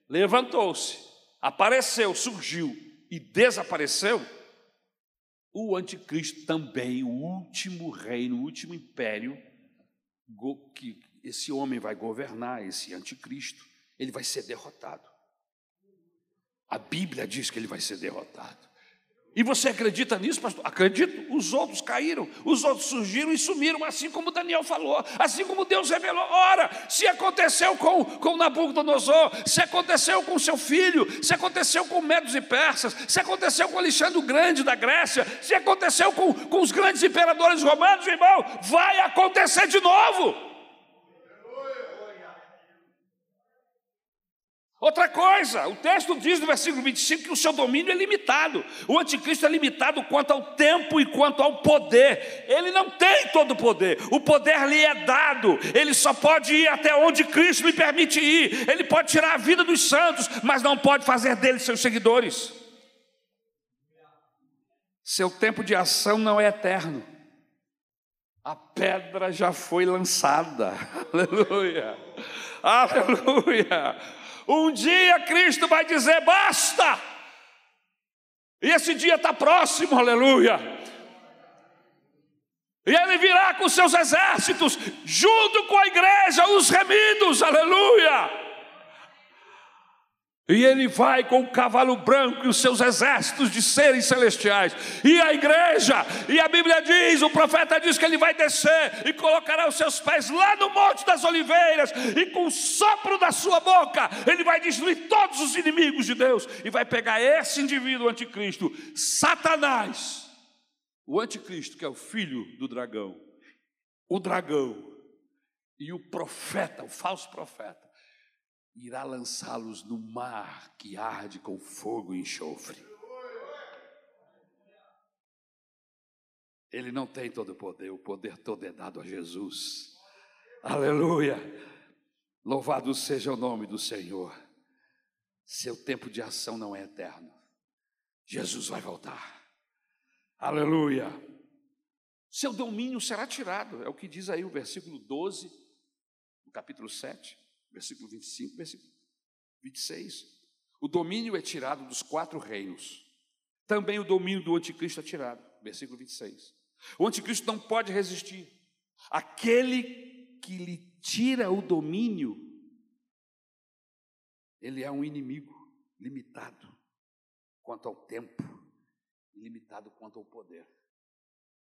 levantou-se, apareceu, surgiu e desapareceu, o anticristo também, o último reino, o último império que esse homem vai governar, esse anticristo, ele vai ser derrotado. A Bíblia diz que ele vai ser derrotado. E você acredita nisso, pastor? Acredito. Os outros caíram, os outros surgiram e sumiram, assim como Daniel falou, assim como Deus revelou. Ora, se aconteceu com, com Nabucodonosor, se aconteceu com seu filho, se aconteceu com Medos e Persas, se aconteceu com Alexandre o Grande da Grécia, se aconteceu com, com os grandes imperadores romanos, irmão, vai acontecer de novo. Outra coisa, o texto diz no versículo 25 que o seu domínio é limitado. O anticristo é limitado quanto ao tempo e quanto ao poder. Ele não tem todo o poder. O poder lhe é dado. Ele só pode ir até onde Cristo lhe permite ir. Ele pode tirar a vida dos santos, mas não pode fazer deles seus seguidores. Seu tempo de ação não é eterno. A pedra já foi lançada. Aleluia. Aleluia. Um dia Cristo vai dizer: basta! E esse dia está próximo, aleluia. E ele virá com seus exércitos, junto com a igreja, os remidos, aleluia. E ele vai com o cavalo branco e os seus exércitos de seres celestiais. E a igreja, e a Bíblia diz, o profeta diz que ele vai descer e colocará os seus pés lá no Monte das Oliveiras, e com o sopro da sua boca, ele vai destruir todos os inimigos de Deus, e vai pegar esse indivíduo, anticristo, Satanás, o anticristo, que é o filho do dragão, o dragão, e o profeta, o falso profeta irá lançá-los no mar que arde com fogo e enxofre. Ele não tem todo o poder, o poder todo é dado a Jesus. Aleluia! Louvado seja o nome do Senhor. Seu tempo de ação não é eterno. Jesus vai voltar. Aleluia! Seu domínio será tirado, é o que diz aí o versículo 12, do capítulo 7 versículo 25, versículo 26. O domínio é tirado dos quatro reinos. Também o domínio do anticristo é tirado. Versículo 26. O anticristo não pode resistir. Aquele que lhe tira o domínio, ele é um inimigo limitado quanto ao tempo, limitado quanto ao poder.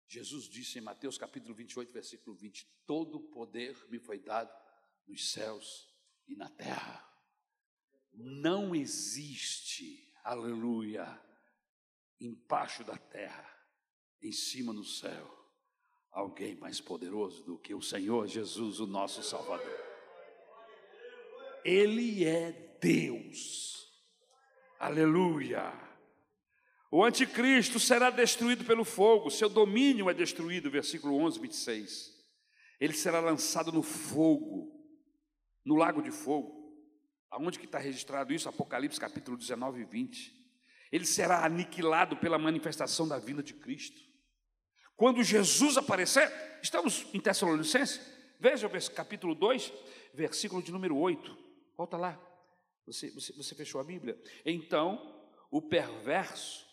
Jesus disse em Mateus capítulo 28, versículo 20: Todo poder me foi dado nos céus e na terra. Não existe, aleluia, embaixo da terra, em cima no céu, alguém mais poderoso do que o Senhor Jesus, o nosso Salvador. Ele é Deus, aleluia. O anticristo será destruído pelo fogo, seu domínio é destruído, versículo 11, 26. Ele será lançado no fogo, no lago de fogo. Aonde que está registrado isso? Apocalipse capítulo 19 e 20. Ele será aniquilado pela manifestação da vinda de Cristo. Quando Jesus aparecer, estamos em Tessalonicenses, veja o capítulo 2, versículo de número 8. Volta lá. Você, você, você fechou a Bíblia? Então o perverso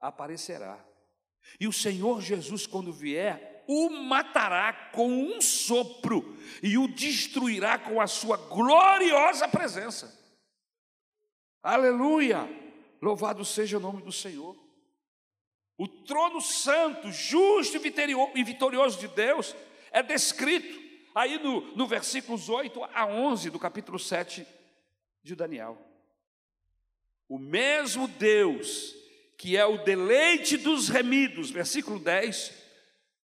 aparecerá. E o Senhor Jesus, quando vier, o matará com um sopro e o destruirá com a sua gloriosa presença. Aleluia! Louvado seja o nome do Senhor. O trono santo, justo e vitorioso de Deus é descrito aí no, no versículos 8 a 11 do capítulo 7 de Daniel. O mesmo Deus que é o deleite dos remidos, versículo 10,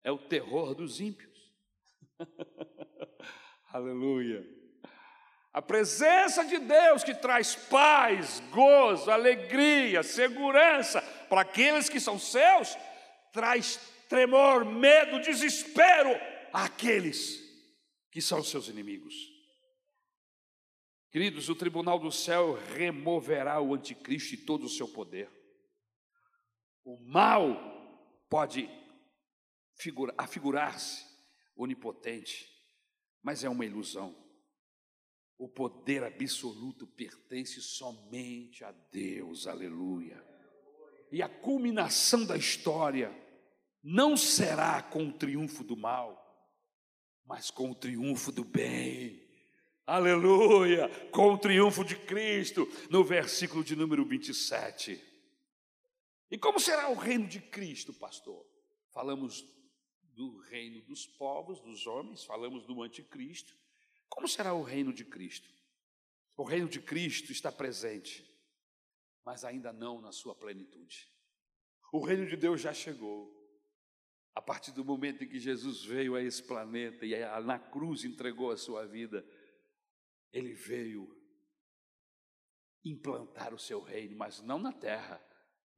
é o terror dos ímpios. Aleluia. A presença de Deus que traz paz, gozo, alegria, segurança para aqueles que são seus, traz tremor, medo, desespero àqueles que são seus inimigos. Queridos, o tribunal do céu removerá o anticristo e todo o seu poder. O mal pode afigurar-se onipotente, mas é uma ilusão. O poder absoluto pertence somente a Deus, aleluia. E a culminação da história não será com o triunfo do mal, mas com o triunfo do bem. Aleluia! Com o triunfo de Cristo, no versículo de número 27. E como será o reino de Cristo, pastor? Falamos do reino dos povos, dos homens, falamos do anticristo. Como será o reino de Cristo? O reino de Cristo está presente, mas ainda não na sua plenitude. O reino de Deus já chegou. A partir do momento em que Jesus veio a esse planeta e na cruz entregou a sua vida, ele veio implantar o seu reino, mas não na terra,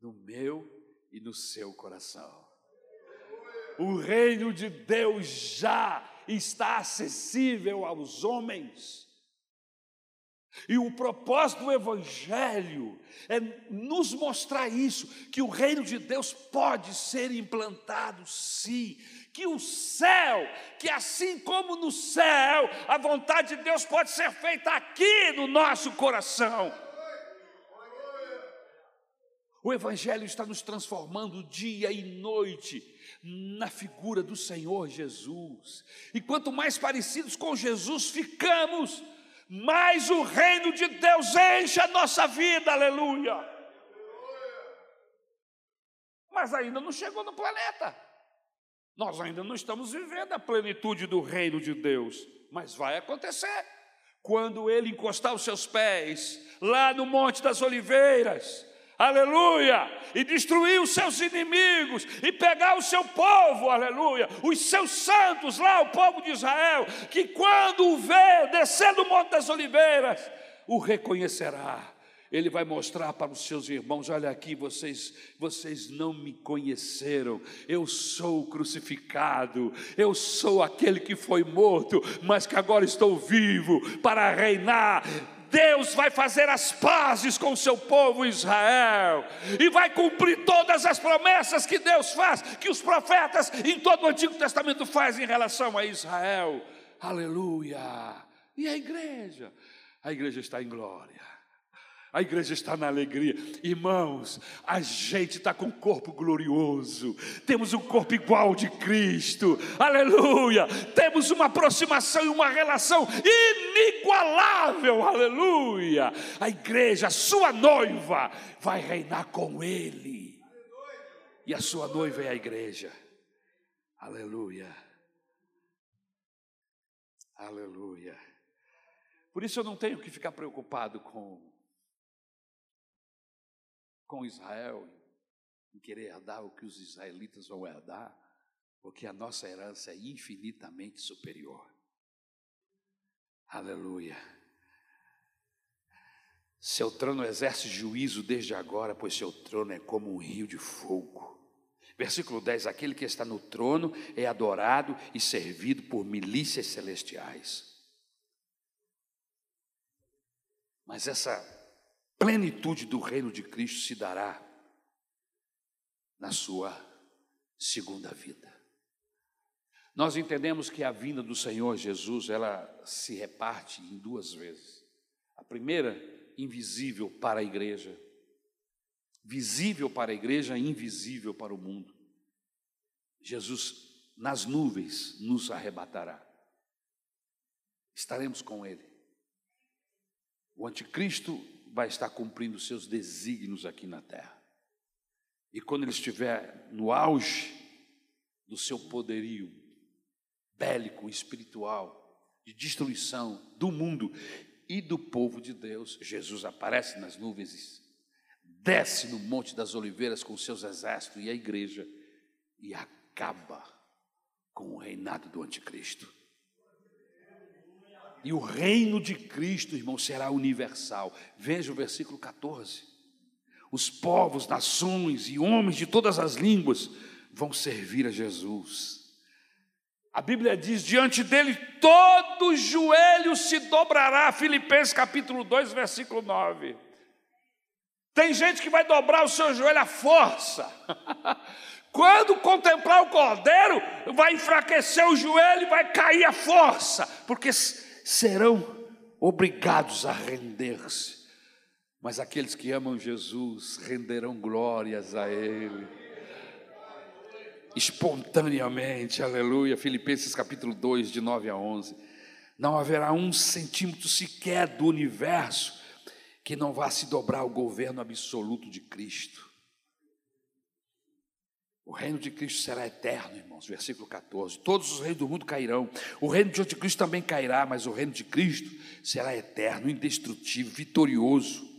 no meu e no seu coração. O reino de Deus já está acessível aos homens. E o propósito do Evangelho é nos mostrar isso: que o reino de Deus pode ser implantado, sim. Que o céu, que assim como no céu, a vontade de Deus pode ser feita aqui no nosso coração. O Evangelho está nos transformando dia e noite na figura do Senhor Jesus. E quanto mais parecidos com Jesus ficamos, mais o reino de Deus enche a nossa vida, aleluia. Mas ainda não chegou no planeta. Nós ainda não estamos vivendo a plenitude do reino de Deus, mas vai acontecer. Quando ele encostar os seus pés lá no Monte das Oliveiras, aleluia, e destruir os seus inimigos, e pegar o seu povo, aleluia, os seus santos lá, o povo de Israel, que quando o vê descer do Monte das Oliveiras, o reconhecerá. Ele vai mostrar para os seus irmãos: olha aqui, vocês, vocês não me conheceram. Eu sou crucificado, eu sou aquele que foi morto, mas que agora estou vivo para reinar Deus vai fazer as pazes com o seu povo Israel e vai cumprir todas as promessas que Deus faz, que os profetas em todo o Antigo Testamento fazem em relação a Israel. Aleluia! E a igreja? A igreja está em glória. A igreja está na alegria. Irmãos, a gente está com um corpo glorioso. Temos um corpo igual de Cristo. Aleluia. Temos uma aproximação e uma relação inigualável. Aleluia. A igreja, a sua noiva, vai reinar com Ele. E a sua noiva é a igreja. Aleluia. Aleluia. Por isso eu não tenho que ficar preocupado com com Israel, em querer herdar o que os israelitas vão herdar, porque a nossa herança é infinitamente superior. Aleluia. Seu trono exerce juízo desde agora, pois seu trono é como um rio de fogo. Versículo 10: Aquele que está no trono é adorado e servido por milícias celestiais. Mas essa plenitude do reino de Cristo se dará na sua segunda vida. Nós entendemos que a vinda do Senhor Jesus, ela se reparte em duas vezes. A primeira, invisível para a igreja, visível para a igreja, invisível para o mundo. Jesus nas nuvens nos arrebatará. Estaremos com ele. O anticristo vai estar cumprindo seus desígnios aqui na terra. E quando ele estiver no auge do seu poderio bélico, espiritual, de destruição do mundo e do povo de Deus, Jesus aparece nas nuvens, desce no Monte das Oliveiras com seus exércitos e a igreja e acaba com o reinado do anticristo. E o reino de Cristo, irmão, será universal. Veja o versículo 14. Os povos, nações e homens de todas as línguas vão servir a Jesus. A Bíblia diz: diante dele todo joelho se dobrará. Filipenses capítulo 2, versículo 9. Tem gente que vai dobrar o seu joelho à força. Quando contemplar o cordeiro, vai enfraquecer o joelho e vai cair a força, porque serão obrigados a render-se. Mas aqueles que amam Jesus renderão glórias a Ele. espontaneamente, aleluia. Filipenses capítulo 2, de 9 a 11. Não haverá um centímetro sequer do universo que não vá se dobrar ao governo absoluto de Cristo. O reino de Cristo será eterno, irmãos. Versículo 14. Todos os reinos do mundo cairão. O reino de Anticristo também cairá, mas o reino de Cristo será eterno, indestrutível, vitorioso.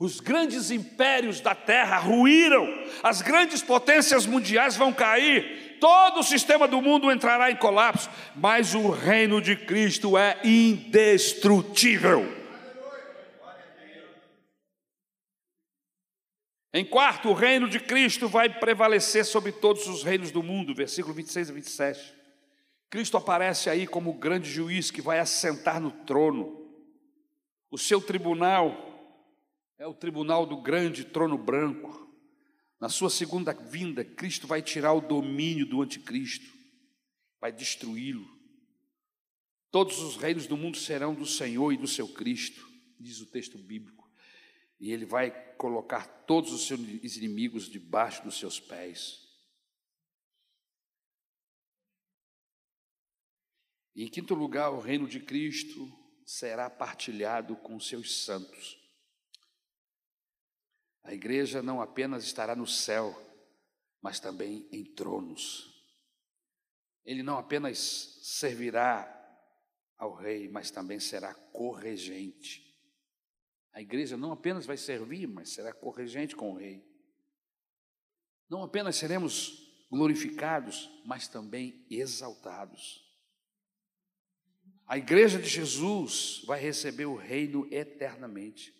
Os grandes impérios da terra ruíram, as grandes potências mundiais vão cair, todo o sistema do mundo entrará em colapso, mas o reino de Cristo é indestrutível. Em quarto, o reino de Cristo vai prevalecer sobre todos os reinos do mundo, versículo 26 e 27. Cristo aparece aí como o grande juiz que vai assentar no trono. O seu tribunal é o tribunal do grande trono branco. Na sua segunda vinda, Cristo vai tirar o domínio do anticristo, vai destruí-lo. Todos os reinos do mundo serão do Senhor e do seu Cristo, diz o texto bíblico. E ele vai colocar todos os seus inimigos debaixo dos seus pés. Em quinto lugar, o reino de Cristo será partilhado com seus santos. A igreja não apenas estará no céu, mas também em tronos. Ele não apenas servirá ao rei, mas também será corregente. A igreja não apenas vai servir, mas será corregente com o rei. Não apenas seremos glorificados, mas também exaltados. A igreja de Jesus vai receber o reino eternamente.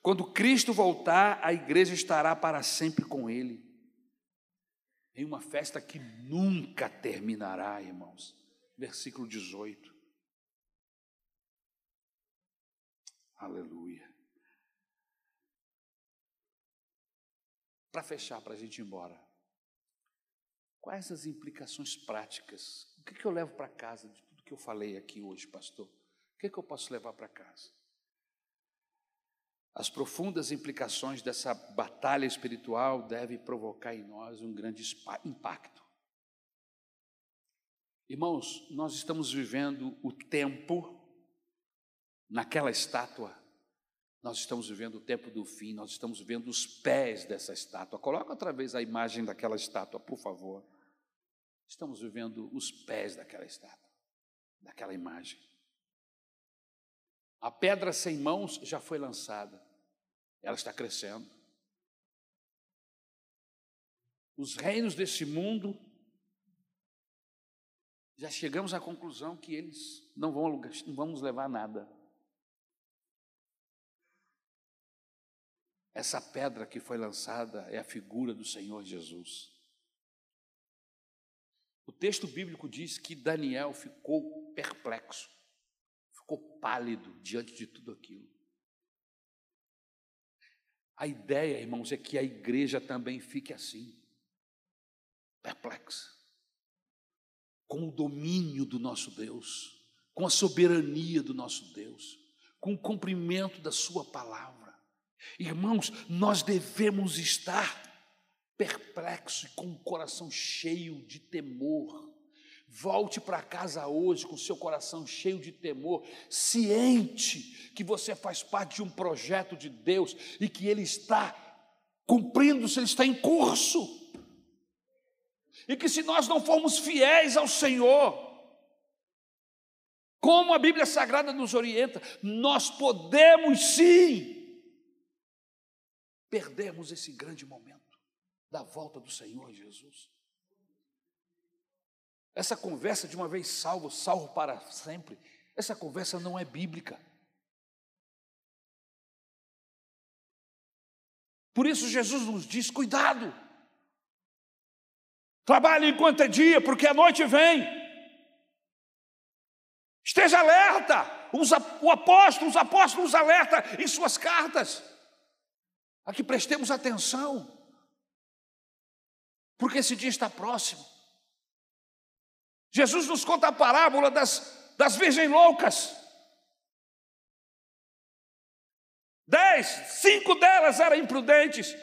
Quando Cristo voltar, a igreja estará para sempre com Ele. Em uma festa que nunca terminará, irmãos. Versículo 18. Aleluia. Para fechar, para a gente ir embora. Quais as implicações práticas? O que, que eu levo para casa de tudo que eu falei aqui hoje, pastor? O que, que eu posso levar para casa? As profundas implicações dessa batalha espiritual devem provocar em nós um grande impacto. Irmãos, nós estamos vivendo o tempo naquela estátua. Nós estamos vivendo o tempo do fim, nós estamos vendo os pés dessa estátua. Coloca outra vez a imagem daquela estátua, por favor. Estamos vivendo os pés daquela estátua, daquela imagem. A pedra sem mãos já foi lançada, ela está crescendo. Os reinos desse mundo, já chegamos à conclusão que eles não vão, não vamos levar nada. Essa pedra que foi lançada é a figura do Senhor Jesus. O texto bíblico diz que Daniel ficou perplexo ficou pálido diante de tudo aquilo. A ideia, irmãos, é que a igreja também fique assim, perplexa, com o domínio do nosso Deus, com a soberania do nosso Deus, com o cumprimento da Sua palavra. Irmãos, nós devemos estar perplexos e com o coração cheio de temor Volte para casa hoje com seu coração cheio de temor, ciente que você faz parte de um projeto de Deus e que ele está cumprindo-se, ele está em curso. E que se nós não formos fiéis ao Senhor, como a Bíblia Sagrada nos orienta, nós podemos sim perdermos esse grande momento da volta do Senhor Jesus. Essa conversa de uma vez salvo, salvo para sempre, essa conversa não é bíblica. Por isso Jesus nos diz: cuidado, trabalhe enquanto é dia, porque a noite vem. Esteja alerta, os, o os apóstolos alerta em suas cartas, a que prestemos atenção, porque esse dia está próximo. Jesus nos conta a parábola das, das virgens loucas. Dez, cinco delas eram imprudentes,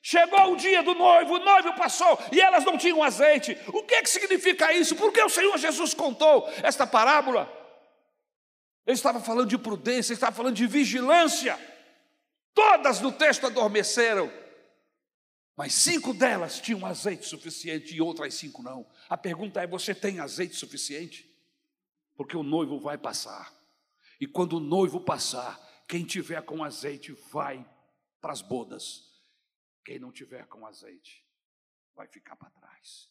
Chegou o dia do noivo, o noivo passou e elas não tinham azeite. O que, é que significa isso? Por que o Senhor Jesus contou esta parábola? Ele estava falando de prudência, ele estava falando de vigilância. Todas no texto adormeceram, mas cinco delas tinham azeite suficiente e outras cinco não. A pergunta é: você tem azeite suficiente? Porque o noivo vai passar. E quando o noivo passar, quem tiver com azeite vai para as bodas. Quem não tiver com azeite vai ficar para trás.